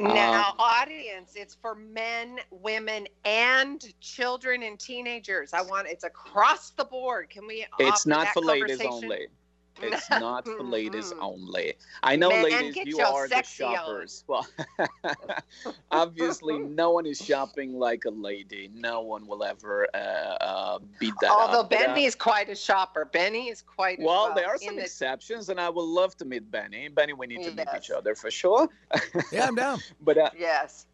[SPEAKER 2] Now,
[SPEAKER 4] Um,
[SPEAKER 2] audience, it's for men, women, and children and teenagers. I want it's across the board. Can we?
[SPEAKER 4] It's not for ladies only. It's <laughs> not for ladies only. I know,
[SPEAKER 2] Man,
[SPEAKER 4] ladies, you are the
[SPEAKER 2] sexy on.
[SPEAKER 4] shoppers. Well, <laughs> obviously, <laughs> no one is shopping like a lady. No one will ever uh, uh, beat that
[SPEAKER 2] Although
[SPEAKER 4] up. But, uh,
[SPEAKER 2] Benny is quite a shopper. Benny is quite. a
[SPEAKER 4] well, there are
[SPEAKER 2] in
[SPEAKER 4] some
[SPEAKER 2] the-
[SPEAKER 4] exceptions, and I would love to meet Benny. Benny, we need to meet each other for sure.
[SPEAKER 3] Yeah, I'm down.
[SPEAKER 4] but uh,
[SPEAKER 2] Yes.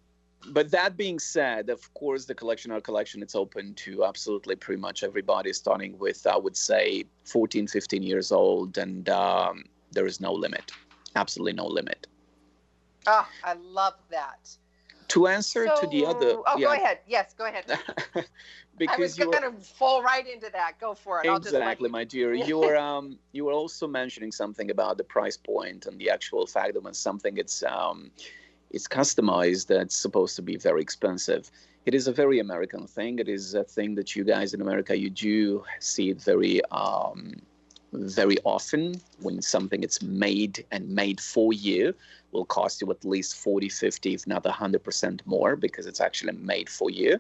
[SPEAKER 4] But that being said, of course, the collection, our collection, it's open to absolutely pretty much everybody, starting with, I would say, 14, 15 years old, and um, there is no limit. Absolutely no limit.
[SPEAKER 2] Oh, I love that.
[SPEAKER 4] To answer to the other,
[SPEAKER 2] Oh,
[SPEAKER 4] yeah,
[SPEAKER 2] go ahead. Yes, go ahead. <laughs> I
[SPEAKER 4] because
[SPEAKER 2] was
[SPEAKER 4] you
[SPEAKER 2] going to fall right into that. Go for it. I'll just
[SPEAKER 4] exactly, my dear. You were <laughs> um, you were also mentioning something about the price point and the actual fact that when something it's um, it's customized, that's supposed to be very expensive. It is a very American thing. It is a thing that you guys in America you do see it very um, very often when something it's made and made for you will cost you at least 40 50 if not 100% more because it's actually made for you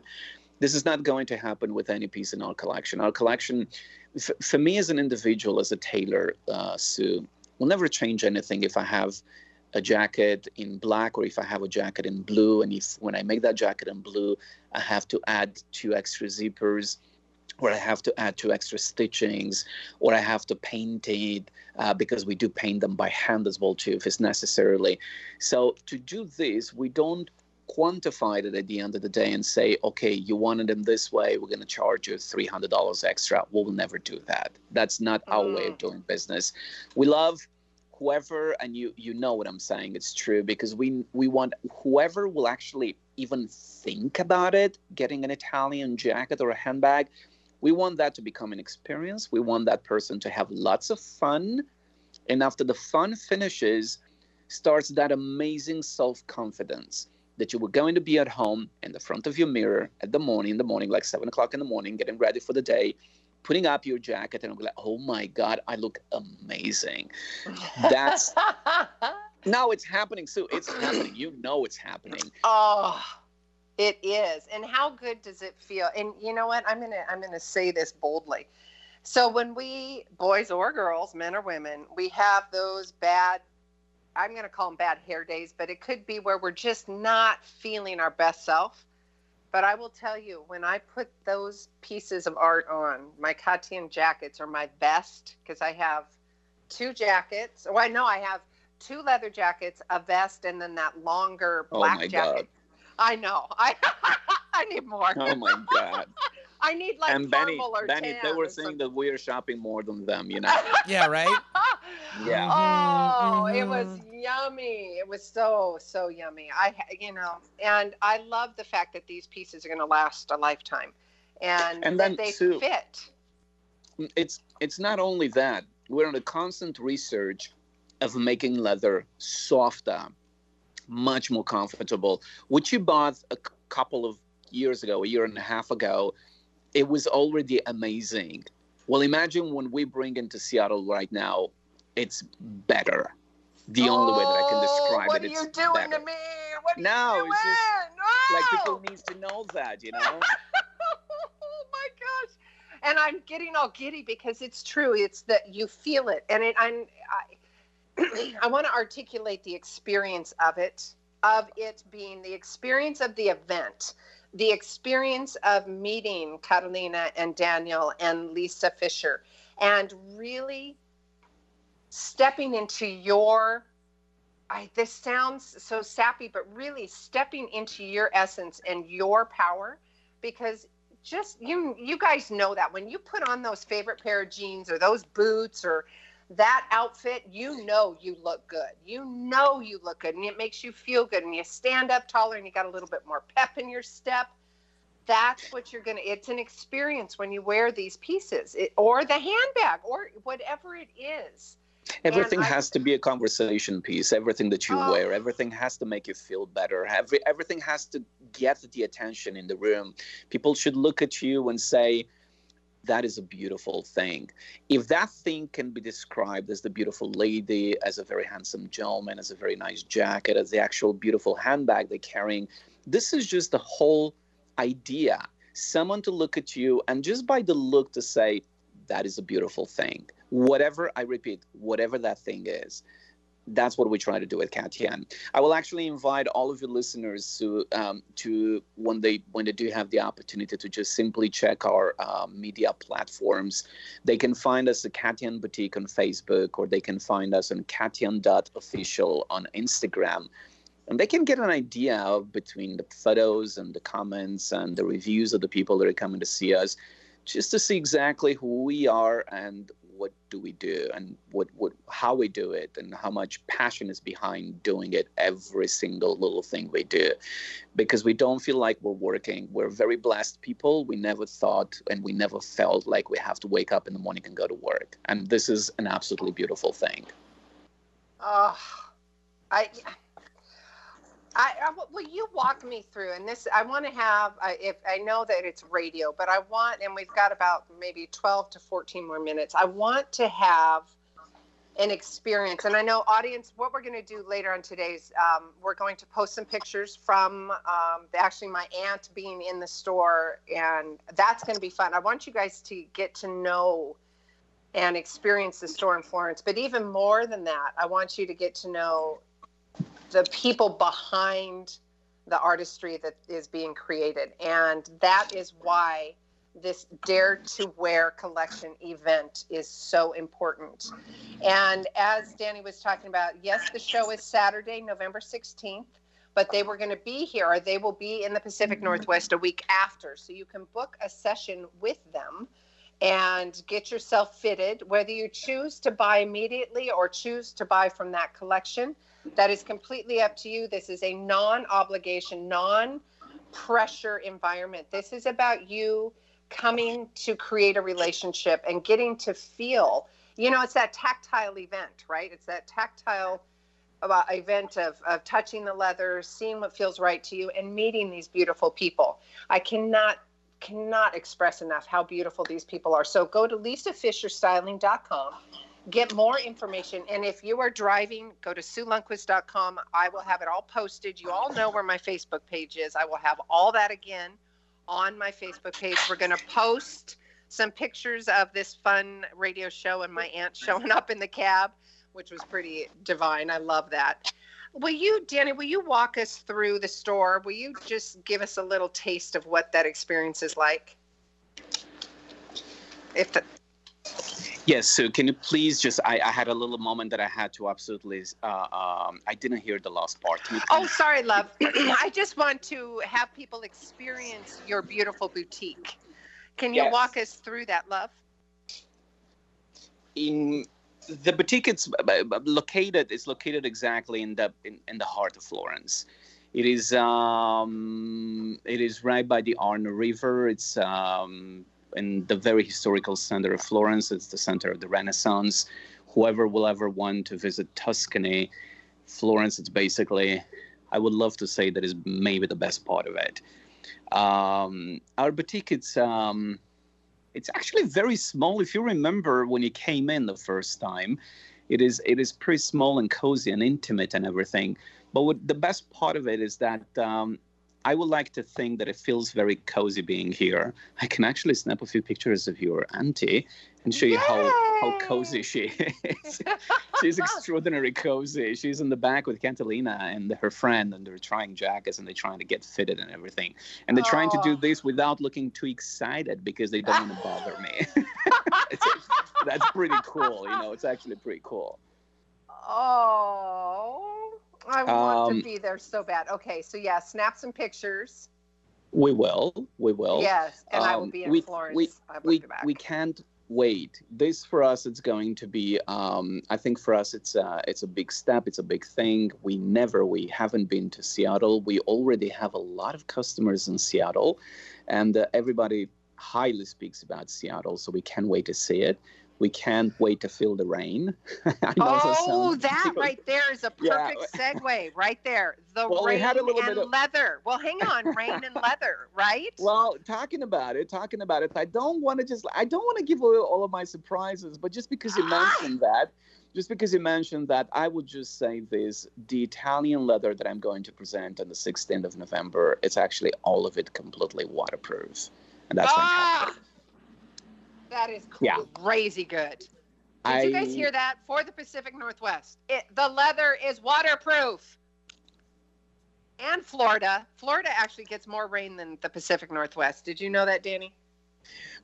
[SPEAKER 4] this is not going to happen with any piece in our collection our collection f- for me as an individual as a tailor uh, sue will never change anything if i have a jacket in black or if i have a jacket in blue and if when i make that jacket in blue i have to add two extra zippers or I have to add two extra stitchings, or I have to paint it uh, because we do paint them by hand as well too, if it's necessarily. So to do this, we don't quantify it at the end of the day and say, okay, you wanted them this way, we're going to charge you three hundred dollars extra. We'll never do that. That's not our way of doing business. We love whoever and you you know what i'm saying it's true because we we want whoever will actually even think about it getting an italian jacket or a handbag we want that to become an experience. We want that person to have lots of fun. And after the fun finishes starts that amazing self-confidence that you were going to be at home in the front of your mirror at the morning in the morning like seven o'clock in the morning getting ready for the day putting up your jacket and I'm like, oh my God, I look amazing. That's <laughs> now it's happening, Sue. It's happening. You know it's happening.
[SPEAKER 2] Oh, it is. And how good does it feel? And you know what? I'm gonna I'm gonna say this boldly. So when we boys or girls, men or women, we have those bad I'm gonna call them bad hair days, but it could be where we're just not feeling our best self. But I will tell you, when I put those pieces of art on, my Katian jackets are my vest, because I have two jackets. Oh, I know I have two leather jackets, a vest, and then that longer black
[SPEAKER 4] Oh
[SPEAKER 2] black
[SPEAKER 4] my
[SPEAKER 2] jacket. I know. I <laughs> I need more.
[SPEAKER 4] Oh my God. <laughs>
[SPEAKER 2] I need like
[SPEAKER 4] and Benny,
[SPEAKER 2] caramel or
[SPEAKER 4] Benny,
[SPEAKER 2] tan
[SPEAKER 4] they were
[SPEAKER 2] or
[SPEAKER 4] saying that we are shopping more than them, you know. <laughs>
[SPEAKER 3] Yeah, right? <laughs>
[SPEAKER 4] yeah.
[SPEAKER 2] Oh, it was
[SPEAKER 3] Mm-hmm.
[SPEAKER 2] yummy. It was so so yummy. I you know, and I love the fact that these pieces are going to last a lifetime, and,
[SPEAKER 4] And
[SPEAKER 2] that
[SPEAKER 4] then,
[SPEAKER 2] they
[SPEAKER 4] Sue-
[SPEAKER 2] fit.
[SPEAKER 4] it's it's not only that we're on a constant research of making leather softer much more comfortable which you bought a couple of years ago a year and a half ago it was already amazing well imagine when we bring into seattle right now it's better the only way that i can oh, describe
[SPEAKER 2] Oh, what
[SPEAKER 4] it
[SPEAKER 2] are
[SPEAKER 4] it's
[SPEAKER 2] you doing
[SPEAKER 4] better.
[SPEAKER 2] to me? What are
[SPEAKER 4] no
[SPEAKER 2] you doing?
[SPEAKER 4] it's just like
[SPEAKER 2] No!
[SPEAKER 4] people needs to know that you know <laughs>
[SPEAKER 2] oh my gosh and i'm getting all giddy because it's true it's that you feel it and it i'm i, <clears throat> I want to articulate the experience of it of it being the experience of the event the experience of meeting catalina and daniel and lisa fischer and really stepping into your I, this sounds so sappy, but really stepping into your essence and your power, because just you you guys know that when you put on those favorite pair of jeans or those boots or that outfit, you know you look good. You know you look good, and it makes you feel good, and you stand up taller, and you got a little bit more pep in your step. That's what you're gonna. It's an experience when you wear these pieces, it, or the handbag, or whatever it is.
[SPEAKER 4] Everything
[SPEAKER 2] I-
[SPEAKER 4] has to be a conversation piece. Everything that you
[SPEAKER 2] Oh.
[SPEAKER 4] wear, everything has to make you feel better. Every, everything has to get the attention in the room. People should look at you and say, that is a beautiful thing. If that thing can be described as the beautiful lady, as a very handsome gentleman, as a very nice jacket, as the actual beautiful handbag they're carrying, this is just the whole idea. Someone to look at you and just by the look to say, that is a beautiful thing. Whatever, I repeat, whatever that thing is that's what we try to do with Katian. I will actually invite all of your listeners to um, to when they when they do have the opportunity to just simply check our uh, media platforms. They can find us at Katian Boutique on Facebook, or they can find us on Katian.official on Instagram. And they can get an idea of between the photos and the comments and the reviews of the people that are coming to see us, just to see exactly who we are and what do we do and what, what how we do it and how much passion is behind doing it every single little thing we do. Because we don't feel like we're working. We're very blessed people. We never thought and we never felt like we have to wake up in the morning and go to work. And this is an absolutely beautiful thing.
[SPEAKER 2] Oh i I, I will you walk me through and this I want to have I, if I know that it's radio but I want and we've got about maybe 12 to 14 more minutes I want to have an experience and I know audience what we're going to do later on today's um, we're going to post some pictures from um, actually my aunt being in the store and that's going to be fun I want you guys to get to know and experience the store in Florence but even more than that I want you to get to know the people behind the artistry that is being created. And that is why this Dare to Wear collection event is so important. And as Danny was talking about, yes, the show is Saturday, November 16th, but they were going to be here, or they will be in the Pacific Northwest a week after. So you can book a session with them and get yourself fitted, whether you choose to buy immediately or choose to buy from that collection that is completely up to you. This is a non obligation, non pressure environment. This is about you coming to create a relationship and getting to feel, you know, it's that tactile event, right? It's that tactile uh, event of, of touching the leather, seeing what feels right to you, and meeting these beautiful people. I cannot cannot express enough how beautiful these people are. So go to lisafischerstyling.com get more information. And if you are driving, go to SueLundquist.com. I will have it all posted. You all know where my Facebook page is. I will have all that again on my Facebook page. We're going to post some pictures of this fun radio show and my aunt showing up in the cab, which was pretty divine. I love that. Will you, Danny, will you walk us through the store? Will you just give us a little taste of what that experience is like? If the,
[SPEAKER 4] Yes, so can you please just? I, I had a little moment that I had to absolutely. Uh, um, I didn't hear the last part.
[SPEAKER 2] Oh, sorry, love. <clears throat> I just want to have people experience your beautiful boutique. Can you
[SPEAKER 4] Yes.
[SPEAKER 2] walk us through that, love?
[SPEAKER 4] in the boutique it's located it's located exactly in the in, in the heart of florence it is um it is right by the arno river it's um in the very historical center of florence it's the center of the renaissance whoever will ever want to visit tuscany florence it's basically i would love to say that is maybe the best part of it um our boutique it's um it's actually very small. If you remember when you came in the first time, it is it is pretty small and cozy and intimate and everything. But what the best part of it is that um, I would like to think that it feels very cozy being here. I can actually snap a few pictures of your auntie and show you how how cozy she is. <laughs> She's extraordinarily cozy. She's in the back with Catalina and her friend, and they're trying jackets and they're trying to get fitted and everything. And they're trying to do this without looking too excited because they don't want to bother me. <laughs> <laughs> That's pretty cool. You know, it's actually pretty cool.
[SPEAKER 2] Oh, I want
[SPEAKER 4] Um,
[SPEAKER 2] to be there so bad. Okay, so yeah, snap some pictures.
[SPEAKER 4] We will. We will.
[SPEAKER 2] Yes, and I will
[SPEAKER 4] Um,
[SPEAKER 2] be in
[SPEAKER 4] we,
[SPEAKER 2] Florence.
[SPEAKER 4] We, we, we can't wait. This for us, it's going to be. Um, I think for us, it's a, it's a big step. It's a big thing. We never, we haven't been to Seattle. We already have a lot of customers in Seattle, and uh, everybody highly speaks about Seattle. So we can't wait to see it. We can't wait to feel the rain. <laughs> I know this
[SPEAKER 2] Oh, that <laughs> right there is a
[SPEAKER 4] Yeah.
[SPEAKER 2] perfect segue right there. The
[SPEAKER 4] Well, we
[SPEAKER 2] rain
[SPEAKER 4] had a little
[SPEAKER 2] and
[SPEAKER 4] of-
[SPEAKER 2] leather. Well, hang on, rain and leather, right?
[SPEAKER 4] Well, talking about it, talking about it, I don't want to just, I don't want to give away all of my surprises, but just because you mentioned that, just because you mentioned that, I would just say this: the Italian leather that I'm going to present on the 16th of November, it's actually all of it completely waterproof, and that's
[SPEAKER 2] ah, that is
[SPEAKER 4] Yeah.
[SPEAKER 2] crazy good. Did you guys hear that? For the Pacific Northwest, it, the leather is waterproof. And Florida. Florida actually gets more rain than the Pacific Northwest. Did you know that, Danny?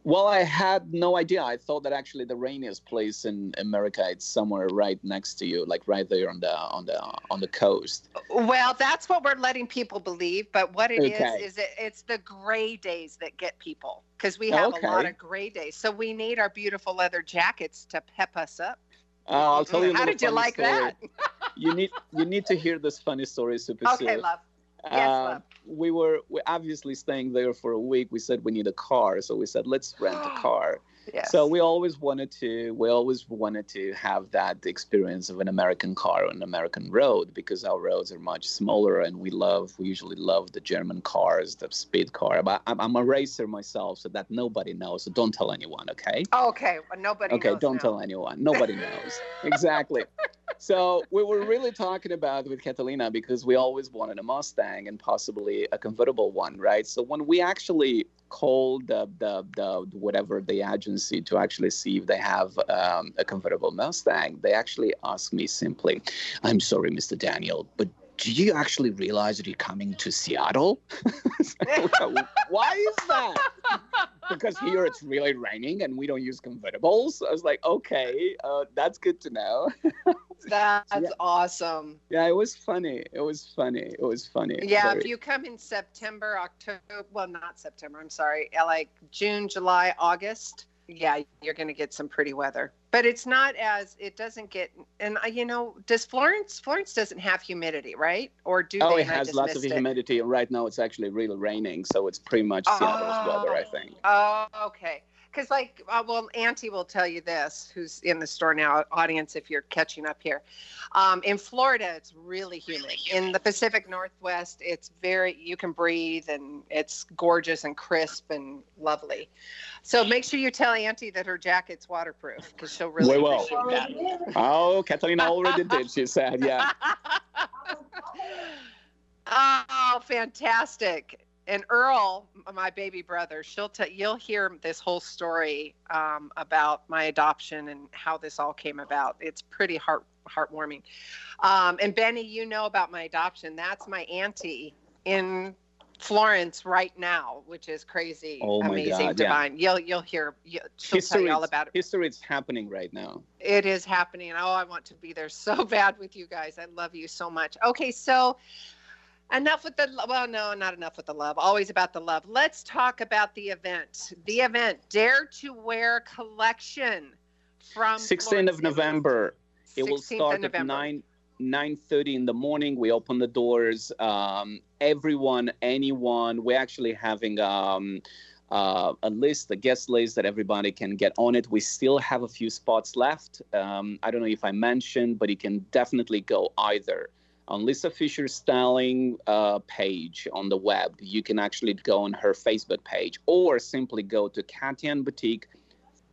[SPEAKER 4] Well, I had no idea. I thought that actually the rainiest place in America it's somewhere right next to you, like right there on the on the on the coast.
[SPEAKER 2] Well, that's what we're letting people believe. But what it is
[SPEAKER 4] Okay.
[SPEAKER 2] is it, it's the gray days that get people because we have a lot of gray days. So we need our beautiful leather jackets to pep us up.
[SPEAKER 4] Uh, I'll tell you.
[SPEAKER 2] How did you like
[SPEAKER 4] story.
[SPEAKER 2] that?
[SPEAKER 4] you need you need to hear this funny story, Super <laughs>
[SPEAKER 2] Okay,
[SPEAKER 4] Sue.
[SPEAKER 2] love. Yes,
[SPEAKER 4] Uh, we were we obviously staying there for a week. We said we need a car, so we said let's rent a <gasps> car.
[SPEAKER 2] Yes.
[SPEAKER 4] So we always wanted to we always wanted to have that experience of an American car on an American road because our roads are much smaller and we love we usually love the German cars, the speed car. But I'm, I'm a racer myself, so that nobody knows. So don't tell anyone, okay?
[SPEAKER 2] Okay, well, nobody
[SPEAKER 4] okay, don't
[SPEAKER 2] now.
[SPEAKER 4] tell anyone. Nobody knows. <laughs> exactly. So we were really talking about with Catalina because we always wanted a Mustang and possibly a convertible one, right? So when we actually called the the, the whatever the agency to actually see if they have um, a convertible Mustang, they actually asked me simply, "I'm sorry, Mr. Daniel, but." Do you actually realize that you're coming to Seattle? <laughs> Why is that? because here it's really raining and we don't use convertibles. I was like, okay, uh, that's good to know. <laughs> <laughs>
[SPEAKER 2] That's
[SPEAKER 4] Yeah.
[SPEAKER 2] awesome.
[SPEAKER 4] yeah, it was funny. It was funny. It was funny.
[SPEAKER 2] Yeah,
[SPEAKER 4] Very-
[SPEAKER 2] if you come in September, October, well, not September, I'm sorry, uh, like June, July, August, yeah, you're going to get some pretty weather. But it's not as, it doesn't get, and uh, you know, does Florence, Florence doesn't have humidity, right? Or do
[SPEAKER 4] oh,
[SPEAKER 2] they?
[SPEAKER 4] it has lots of
[SPEAKER 2] missed it?
[SPEAKER 4] humidity. Right now, it's actually really raining, so it's pretty much Seattle's weather, I think.
[SPEAKER 2] Oh, okay. Because, like, uh, well, Auntie will tell you this, who's in the store now, audience, if you're catching up here. Um, in Florida, it's really humid. In the Pacific Northwest, it's very, you can breathe and it's gorgeous and crisp and lovely. So make sure you tell Auntie that her jacket's waterproof because she'll really
[SPEAKER 4] We will.
[SPEAKER 2] appreciate that.
[SPEAKER 4] Oh, Catalina already did. She said, yeah. <laughs>
[SPEAKER 2] Oh, fantastic! And Earl, my baby brother, she'll tell you'll hear this whole story um, about my adoption and how this all came about. It's pretty heart heartwarming. Um, and Benny, you know about my adoption. That's my auntie in Florence right now, which is crazy,
[SPEAKER 4] Oh
[SPEAKER 2] amazing,
[SPEAKER 4] God, yeah.
[SPEAKER 2] divine. You'll you'll hear. You, she'll tell you all about it.
[SPEAKER 4] history is happening right now.
[SPEAKER 2] It is happening. Oh, I want to be there so <laughs> bad with you guys. I love you so much. Okay, so enough with the well, no, not enough with the love. Always about the love. Let's talk about the event. The event, Dare to Wear collection from
[SPEAKER 4] 16th
[SPEAKER 2] Florence,
[SPEAKER 4] of November. It will start at
[SPEAKER 2] November.
[SPEAKER 4] 9 9:30 in the morning. We open the doors. Um, everyone, anyone. We're actually having um, uh, a list, a guest list that everybody can get on it. We still have a few spots left. Um, I don't know if I mentioned, but you can definitely go either on Lisa Fischer Styling uh, page on the web. You can actually go on her Facebook page, or simply go to Katian Boutique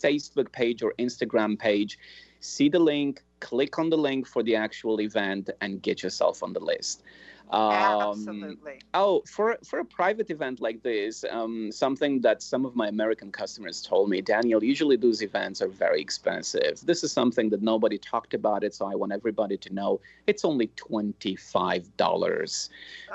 [SPEAKER 4] Facebook page or Instagram page, see the link, click on the link for the actual event, and get yourself on the list. Um,
[SPEAKER 2] Absolutely.
[SPEAKER 4] Oh, for for a private event like this, um, something that some of my American customers told me, Daniel, usually those events are very expensive. This is something that nobody talked about it, so I want everybody to know it's only twenty five dollars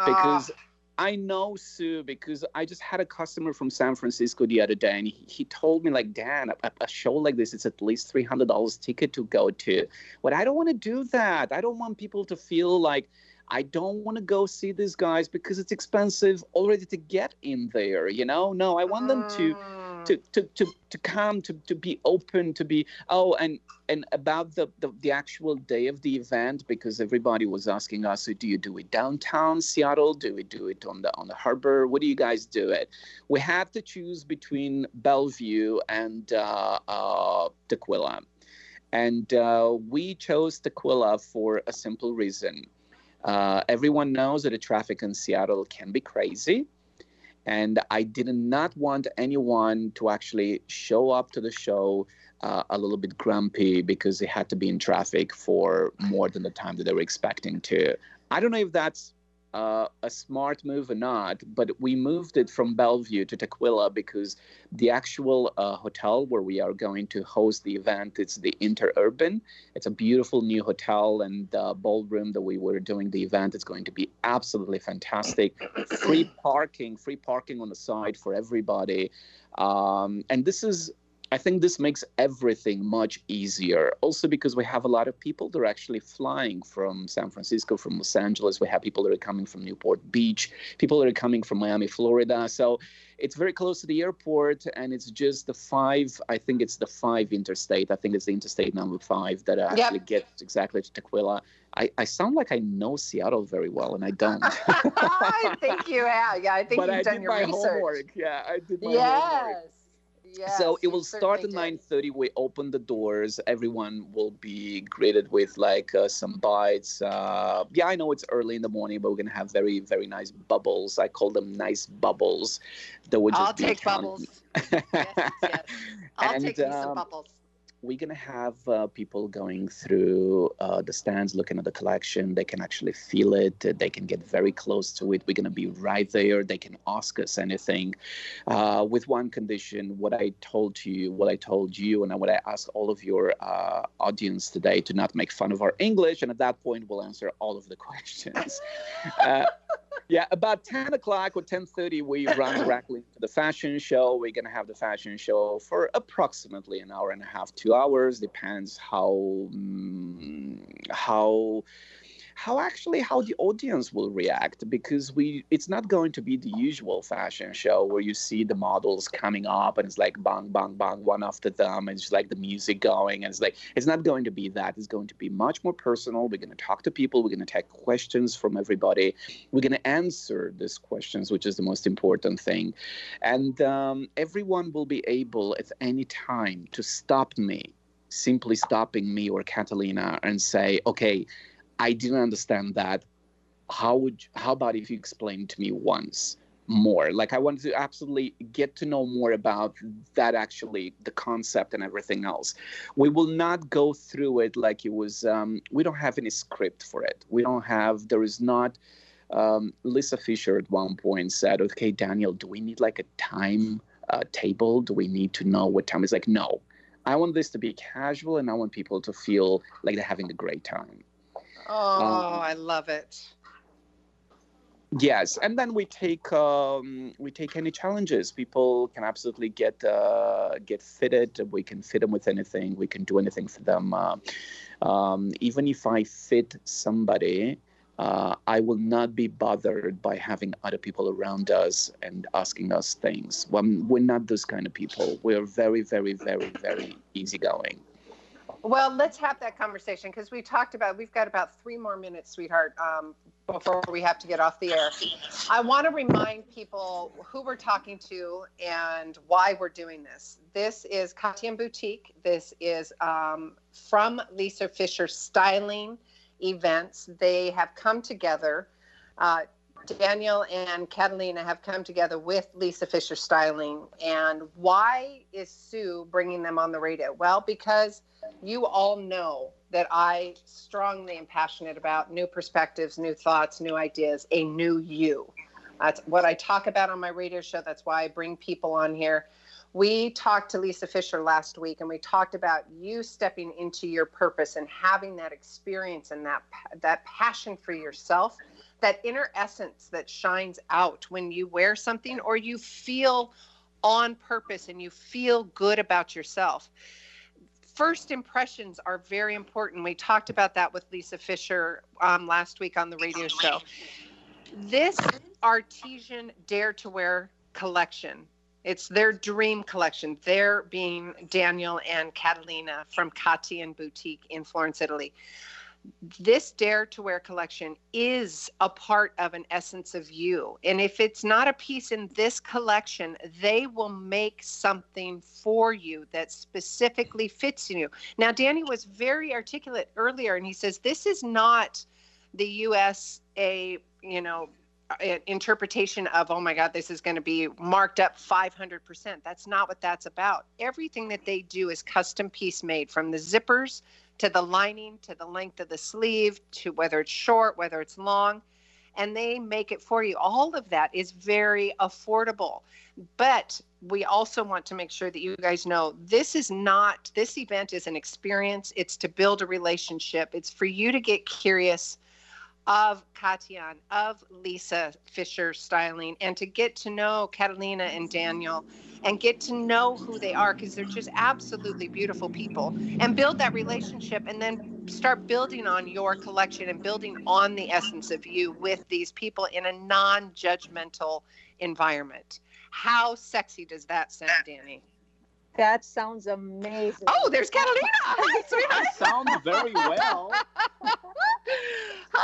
[SPEAKER 4] because. I know Sue because I just had a customer from San Francisco the other day, and he, he told me like, Dan, a, a show like this, it's at least three hundred dollars ticket to go to. But I don't want to do that. I don't want people to feel like I don't want to go see these guys because it's expensive already to get in there. You know, no, I want them to. Mm. To, to, to, to come to, to be open to be oh and and about the, the the actual day of the event because everybody was asking us do you do it downtown seattle? Do we do it on the on the harbor? What do you guys do it? We had to choose between bellevue and uh, uh, tukwila. And uh, we chose tukwila for a simple reason. Uh, everyone knows that the traffic in seattle can be crazy and I did not want anyone to actually show up to the show uh, a little bit grumpy because they had to be in traffic for more than the time that they were expecting to. I don't know if that's uh, a smart move or not, but we moved it from Bellevue to Tukwila because the actual uh, hotel where we are going to host the event it's the Interurban. It's a beautiful new hotel and the ballroom that we were doing the event is going to be absolutely fantastic. free parking, free parking on the side for everybody, um, and this is I think this makes everything much easier. Also, because we have a lot of people that are actually flying from San Francisco, from Los Angeles. We have people that are coming from Newport Beach, people that are coming from Miami, Florida. So it's very close to the airport, and it's just the five. I think it's the five interstate. I think it's the interstate number five that actually yep. gets exactly to Tukwila. I, I sound like I know Seattle very well, and I don't. <laughs> <laughs>
[SPEAKER 2] I think you have. Yeah, I think
[SPEAKER 4] but
[SPEAKER 2] you've
[SPEAKER 4] I
[SPEAKER 2] done
[SPEAKER 4] did
[SPEAKER 2] your
[SPEAKER 4] my
[SPEAKER 2] research.
[SPEAKER 4] homework. Yeah, I did my
[SPEAKER 2] yes.
[SPEAKER 4] homework.
[SPEAKER 2] Yes,
[SPEAKER 4] so it will start at
[SPEAKER 2] certainly did.
[SPEAKER 4] 9.30 we open the doors everyone will be greeted with like uh, some bites uh, yeah i know it's early in the morning but we're gonna have very very nice bubbles i call them nice bubbles that would just
[SPEAKER 2] I'll take
[SPEAKER 4] count-
[SPEAKER 2] bubbles. yes, yes. <laughs> I'll
[SPEAKER 4] And,
[SPEAKER 2] take me some
[SPEAKER 4] um,
[SPEAKER 2] bubbles.
[SPEAKER 4] We're going to have uh, people going through uh, the stands looking at the collection. They can actually feel it. They can get very close to it. We're going to be right there. They can ask us anything. Uh, with one condition what i told you what i told you and what i asked all of your uh, audience today to not make fun of our english and at that point we'll answer all of the <laughs> questions. Uh, yeah, about 10 o'clock or 10.30, we run <coughs> directly to the fashion show. We're going to have the fashion show for approximately an hour and a half, two hours. Depends how, mm, how, how actually how the audience will react because we it's not going to be the usual fashion show where you see the models coming up and it's like bang bang bang one after them and it's like the music going and it's like it's not going to be that. It's going to be much more personal. We're going to talk to people. We're going to take questions from everybody. We're going to answer these questions which is the most important thing. And um, everyone will be able at any time to stop me simply stopping me or catalina and say okay I didn't understand that. How would how about if you explain to me once more? Like I wanted to absolutely get to know more about that actually the concept and everything else. We will not go through it like it was. Um, we don't have any script for it. We don't have. There is not. Um, Lisa Fischer at one point said, "Okay, Daniel, do we need like a time uh, table? Do we need to know what time?" It's like no. I want this to be casual, and I want people to feel like they're having a great time.
[SPEAKER 2] Oh,
[SPEAKER 4] um,
[SPEAKER 2] I love it.
[SPEAKER 4] Yes, and then we take um, we take any challenges. People can absolutely get uh, get fitted. We can fit them with anything. We can do anything for them. Uh, um, even if I fit somebody, uh, I will not be bothered by having other people around us and asking us things. Well, we're not those kind of people. We're very, very, very, very easygoing.
[SPEAKER 2] Well, let's have that conversation because we talked about we've got about three more minutes, sweetheart, um, before we have to get off the air. I want to remind people who we're talking to and why we're doing this. This is Katian Boutique. This is um, from Lisa Fischer Styling Events. They have come together. Uh, Daniel and Catalina have come together with Lisa Fischer Styling. And why is Sue bringing them on the radio? Well, because you all know that I strongly am passionate about new perspectives, new thoughts, new ideas, a new you. That's what I talk about on my radio show. That's why I bring people on here. We talked to Lisa Fischer last week and we talked about you stepping into your purpose and having that experience and that that passion for yourself, that inner essence that shines out when you wear something or you feel on purpose and you feel good about yourself first impressions are very important. We talked about that with Lisa Fischer um, last week on the radio show. This artesian Dare to Wear collection It's their dream collection. They're being Daniel and Catalina from Katian Boutique in Florence, Italy. This Dare to Wear collection is a part of an essence of you. And if it's not a piece in this collection, they will make something for you that specifically fits you. Now, Danny was very articulate earlier, and he says this is not the USA, you know, interpretation of oh my god this is going to be marked up 500% that's not what that's about everything that they do is custom piece made from the zippers to the lining to the length of the sleeve to whether it's short whether it's long and they make it for you. All of that is very affordable. But we also want to make sure that you guys know this is not this event is an experience. It's to build a relationship. It's for you to get curious of Katian, of Lisa Fischer Styling, and to get to know Catalina and Daniel and get to know who they are because they're just absolutely beautiful people and build that relationship and then start building on your collection and building on the essence of you with these people in a non judgmental environment. How sexy does that sound, Danny?
[SPEAKER 5] That sounds amazing.
[SPEAKER 2] Oh, there's Catalina. <laughs> Hi,
[SPEAKER 4] sweetheart. sounds very well.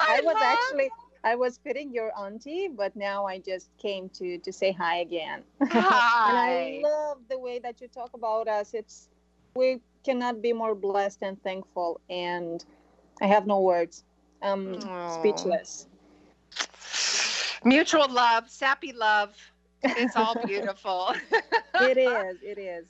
[SPEAKER 5] I was
[SPEAKER 2] love.
[SPEAKER 5] actually I was fitting your auntie, but now I just came to to say hi again.
[SPEAKER 2] Hi. <laughs>
[SPEAKER 5] and I love the way that you talk about us. It's we cannot be more blessed and thankful, and I have no words. I'm
[SPEAKER 2] Aw.
[SPEAKER 5] speechless.
[SPEAKER 2] Mutual love, sappy love. It's all <laughs> beautiful.
[SPEAKER 5] It <laughs> is. It is.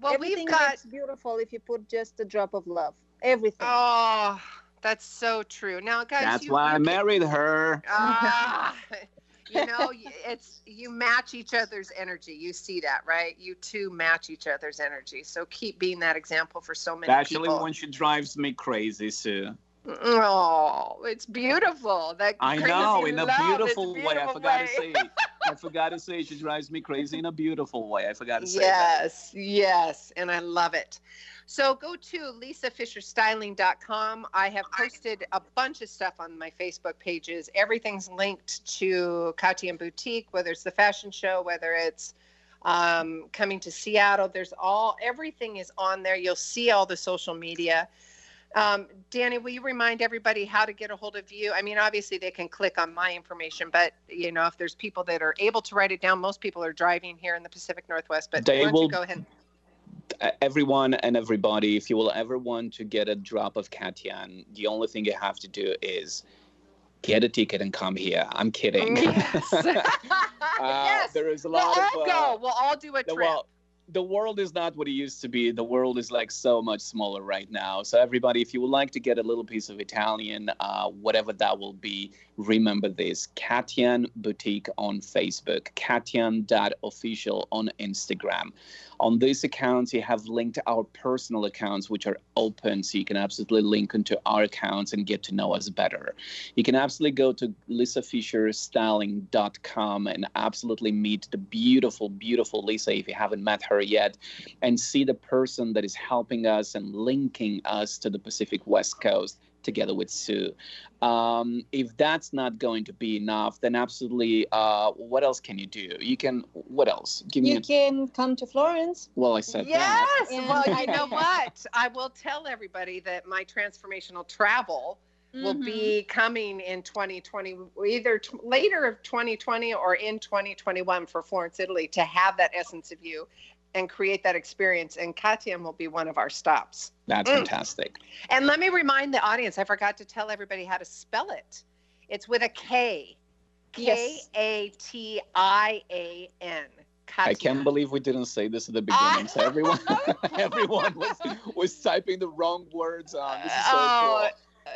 [SPEAKER 2] Well,
[SPEAKER 5] Everything
[SPEAKER 2] we've got
[SPEAKER 5] beautiful if you put just a drop of love. Everything.
[SPEAKER 2] Oh, that's so true. Now, guys,
[SPEAKER 4] That's
[SPEAKER 2] you,
[SPEAKER 4] why I
[SPEAKER 2] you
[SPEAKER 4] married her.
[SPEAKER 2] Ah, <laughs> you know, it's you match each other's energy. You see that, right? You two match each other's energy. So keep being that example for so many
[SPEAKER 4] Actually,
[SPEAKER 2] people.
[SPEAKER 4] when she drives me crazy, Sue.
[SPEAKER 2] Oh, it's beautiful. That
[SPEAKER 4] I know, in a
[SPEAKER 2] love, it's
[SPEAKER 4] beautiful, way. I forgot
[SPEAKER 2] way.
[SPEAKER 4] to say. I forgot to say she drives me crazy in a beautiful way. I forgot to say that.
[SPEAKER 2] Yes, yes, and I love it. So go to lisafischerstyling.com. I have posted a bunch of stuff on my Facebook pages. Everything's linked to Katian Boutique, whether it's the fashion show, whether it's um, coming to Seattle. There's all everything is on there. You'll see all the social media. Um, Danny, will you remind everybody how to get a hold of you? I mean, obviously they can click on my information, but you know, if there's people that are able to write it down, most people are driving here in the Pacific Northwest. But
[SPEAKER 4] They
[SPEAKER 2] why don't
[SPEAKER 4] will-
[SPEAKER 2] you go ahead?
[SPEAKER 4] Everyone and everybody, if you will ever want to get a drop of Katian, the only thing you have to do is get a ticket and come here. I'm kidding.
[SPEAKER 2] Yes. <laughs>
[SPEAKER 4] Uh, <laughs>
[SPEAKER 2] yes.
[SPEAKER 4] There is a
[SPEAKER 2] We'll
[SPEAKER 4] lot
[SPEAKER 2] all
[SPEAKER 4] of. uh,
[SPEAKER 2] go. We'll all do a trip.
[SPEAKER 4] well, the world is not what it used to be. The world is like so much smaller right now. So everybody, if you would like to get a little piece of Italian, uh, whatever that will be, remember this: Katian Boutique on Facebook, Katian.official on Instagram. On these accounts, you have linked our personal accounts, which are open, so you can absolutely link into our accounts and get to know us better. You can absolutely go to lisafischerstyling.com and absolutely meet the beautiful, beautiful Lisa if you haven't met her yet, and see the person that is helping us and linking us to the Pacific West Coast together with Sue. Um, if that's not going to be enough, then absolutely, uh, what else can you do? You can, what else? Give me
[SPEAKER 5] You
[SPEAKER 4] a,
[SPEAKER 5] can come to Florence.
[SPEAKER 4] well, I said.
[SPEAKER 2] Yes.
[SPEAKER 5] And
[SPEAKER 2] Well,
[SPEAKER 5] I-
[SPEAKER 2] you know <laughs> what? I will tell everybody that my transformational travel will
[SPEAKER 5] Mhm.
[SPEAKER 2] be coming in 2020, either t- later of 2020 or in 2021 for Florence, Italy, to have that essence of you and create that experience. And Katian will be one of our stops.
[SPEAKER 4] That's
[SPEAKER 2] Mm.
[SPEAKER 4] fantastic.
[SPEAKER 2] And let me remind the audience, I forgot to tell everybody how to spell it. It's with a K. K
[SPEAKER 5] Yes.
[SPEAKER 2] A T I A N.
[SPEAKER 4] I can't believe we didn't say this at the beginning. so <laughs> everyone, <laughs> everyone was was typing the wrong words on. This is so
[SPEAKER 2] Oh,
[SPEAKER 4] cool.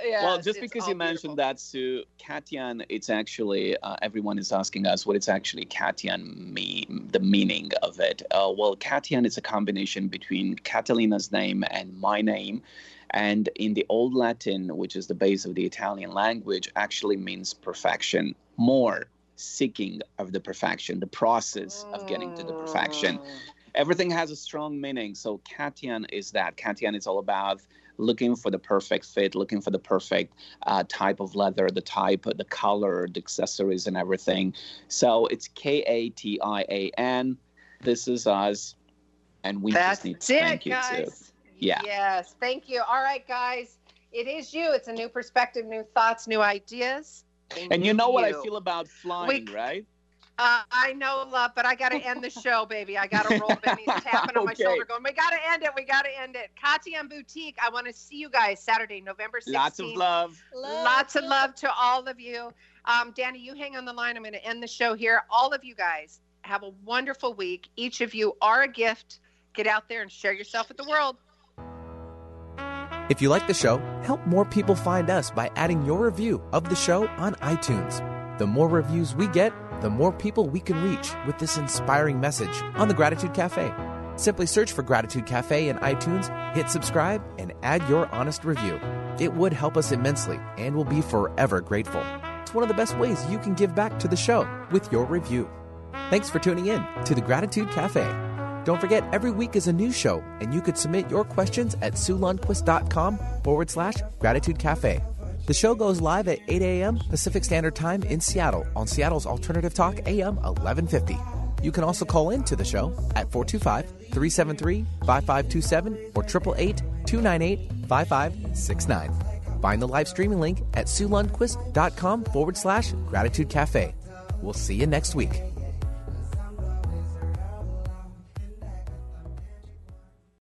[SPEAKER 4] Well, just because you mentioned that, Sue, Katian, it's actually uh, everyone is asking us what it's actually Katian mean, the meaning of it. Uh, well, Katian is a combination between Catalina's name and my name, and in the Old Latin, which is the base of the Italian language, actually means perfection, more seeking of the perfection, the process of getting to the perfection
[SPEAKER 2] Mm.
[SPEAKER 4] Everything has a strong meaning. So Katian is that. Katian is all about looking for the perfect fit, looking for the perfect uh, type of leather, the type, the color, the accessories, and everything. So it's K A T I A N. this is us, and we
[SPEAKER 2] That's
[SPEAKER 4] just need to
[SPEAKER 2] it,
[SPEAKER 4] thank you
[SPEAKER 2] guys.
[SPEAKER 4] too. Yeah.
[SPEAKER 2] Yes. Thank you. All right, guys. It is you. It's a new perspective, new thoughts, new ideas.
[SPEAKER 4] And you know what I feel about flying, right?
[SPEAKER 2] Uh, I know, love, but I got to end the show, baby. I got to roll. Benny's tapping on my
[SPEAKER 4] Okay.
[SPEAKER 2] shoulder, going, "We got to end it. We got to end it." Katian Boutique. I want to see you guys Saturday, November 16th.
[SPEAKER 4] Lots of love.
[SPEAKER 2] Lots of love to all of you. Um, Danny, you hang on the line. I'm going to end the show here. All of you guys have a wonderful week. Each of you are a gift. Get out there and share yourself with the world.
[SPEAKER 1] If you like the show, help more people find us by adding your review of the show on iTunes. The more reviews we get, the more people we can reach with this inspiring message on the Gratitude Cafe. Simply search for Gratitude Cafe in iTunes, hit subscribe, and add your honest review. It would help us immensely and we'll be forever grateful. It's one of the best ways you can give back to the show with your review. Thanks for tuning in to the Gratitude Cafe. Don't forget, every week is a new show, and you could submit your questions at SueLundquist.com forward slash Gratitude Cafe. The show goes live at 8 a.m. Pacific Standard Time in Seattle on Seattle's Alternative Talk AM 1150. You can also call in to the show at 425 373 5527 or 888 298 5569. Find the live streaming link at SueLundquist.com forward slash Gratitude Cafe. We'll see you next week.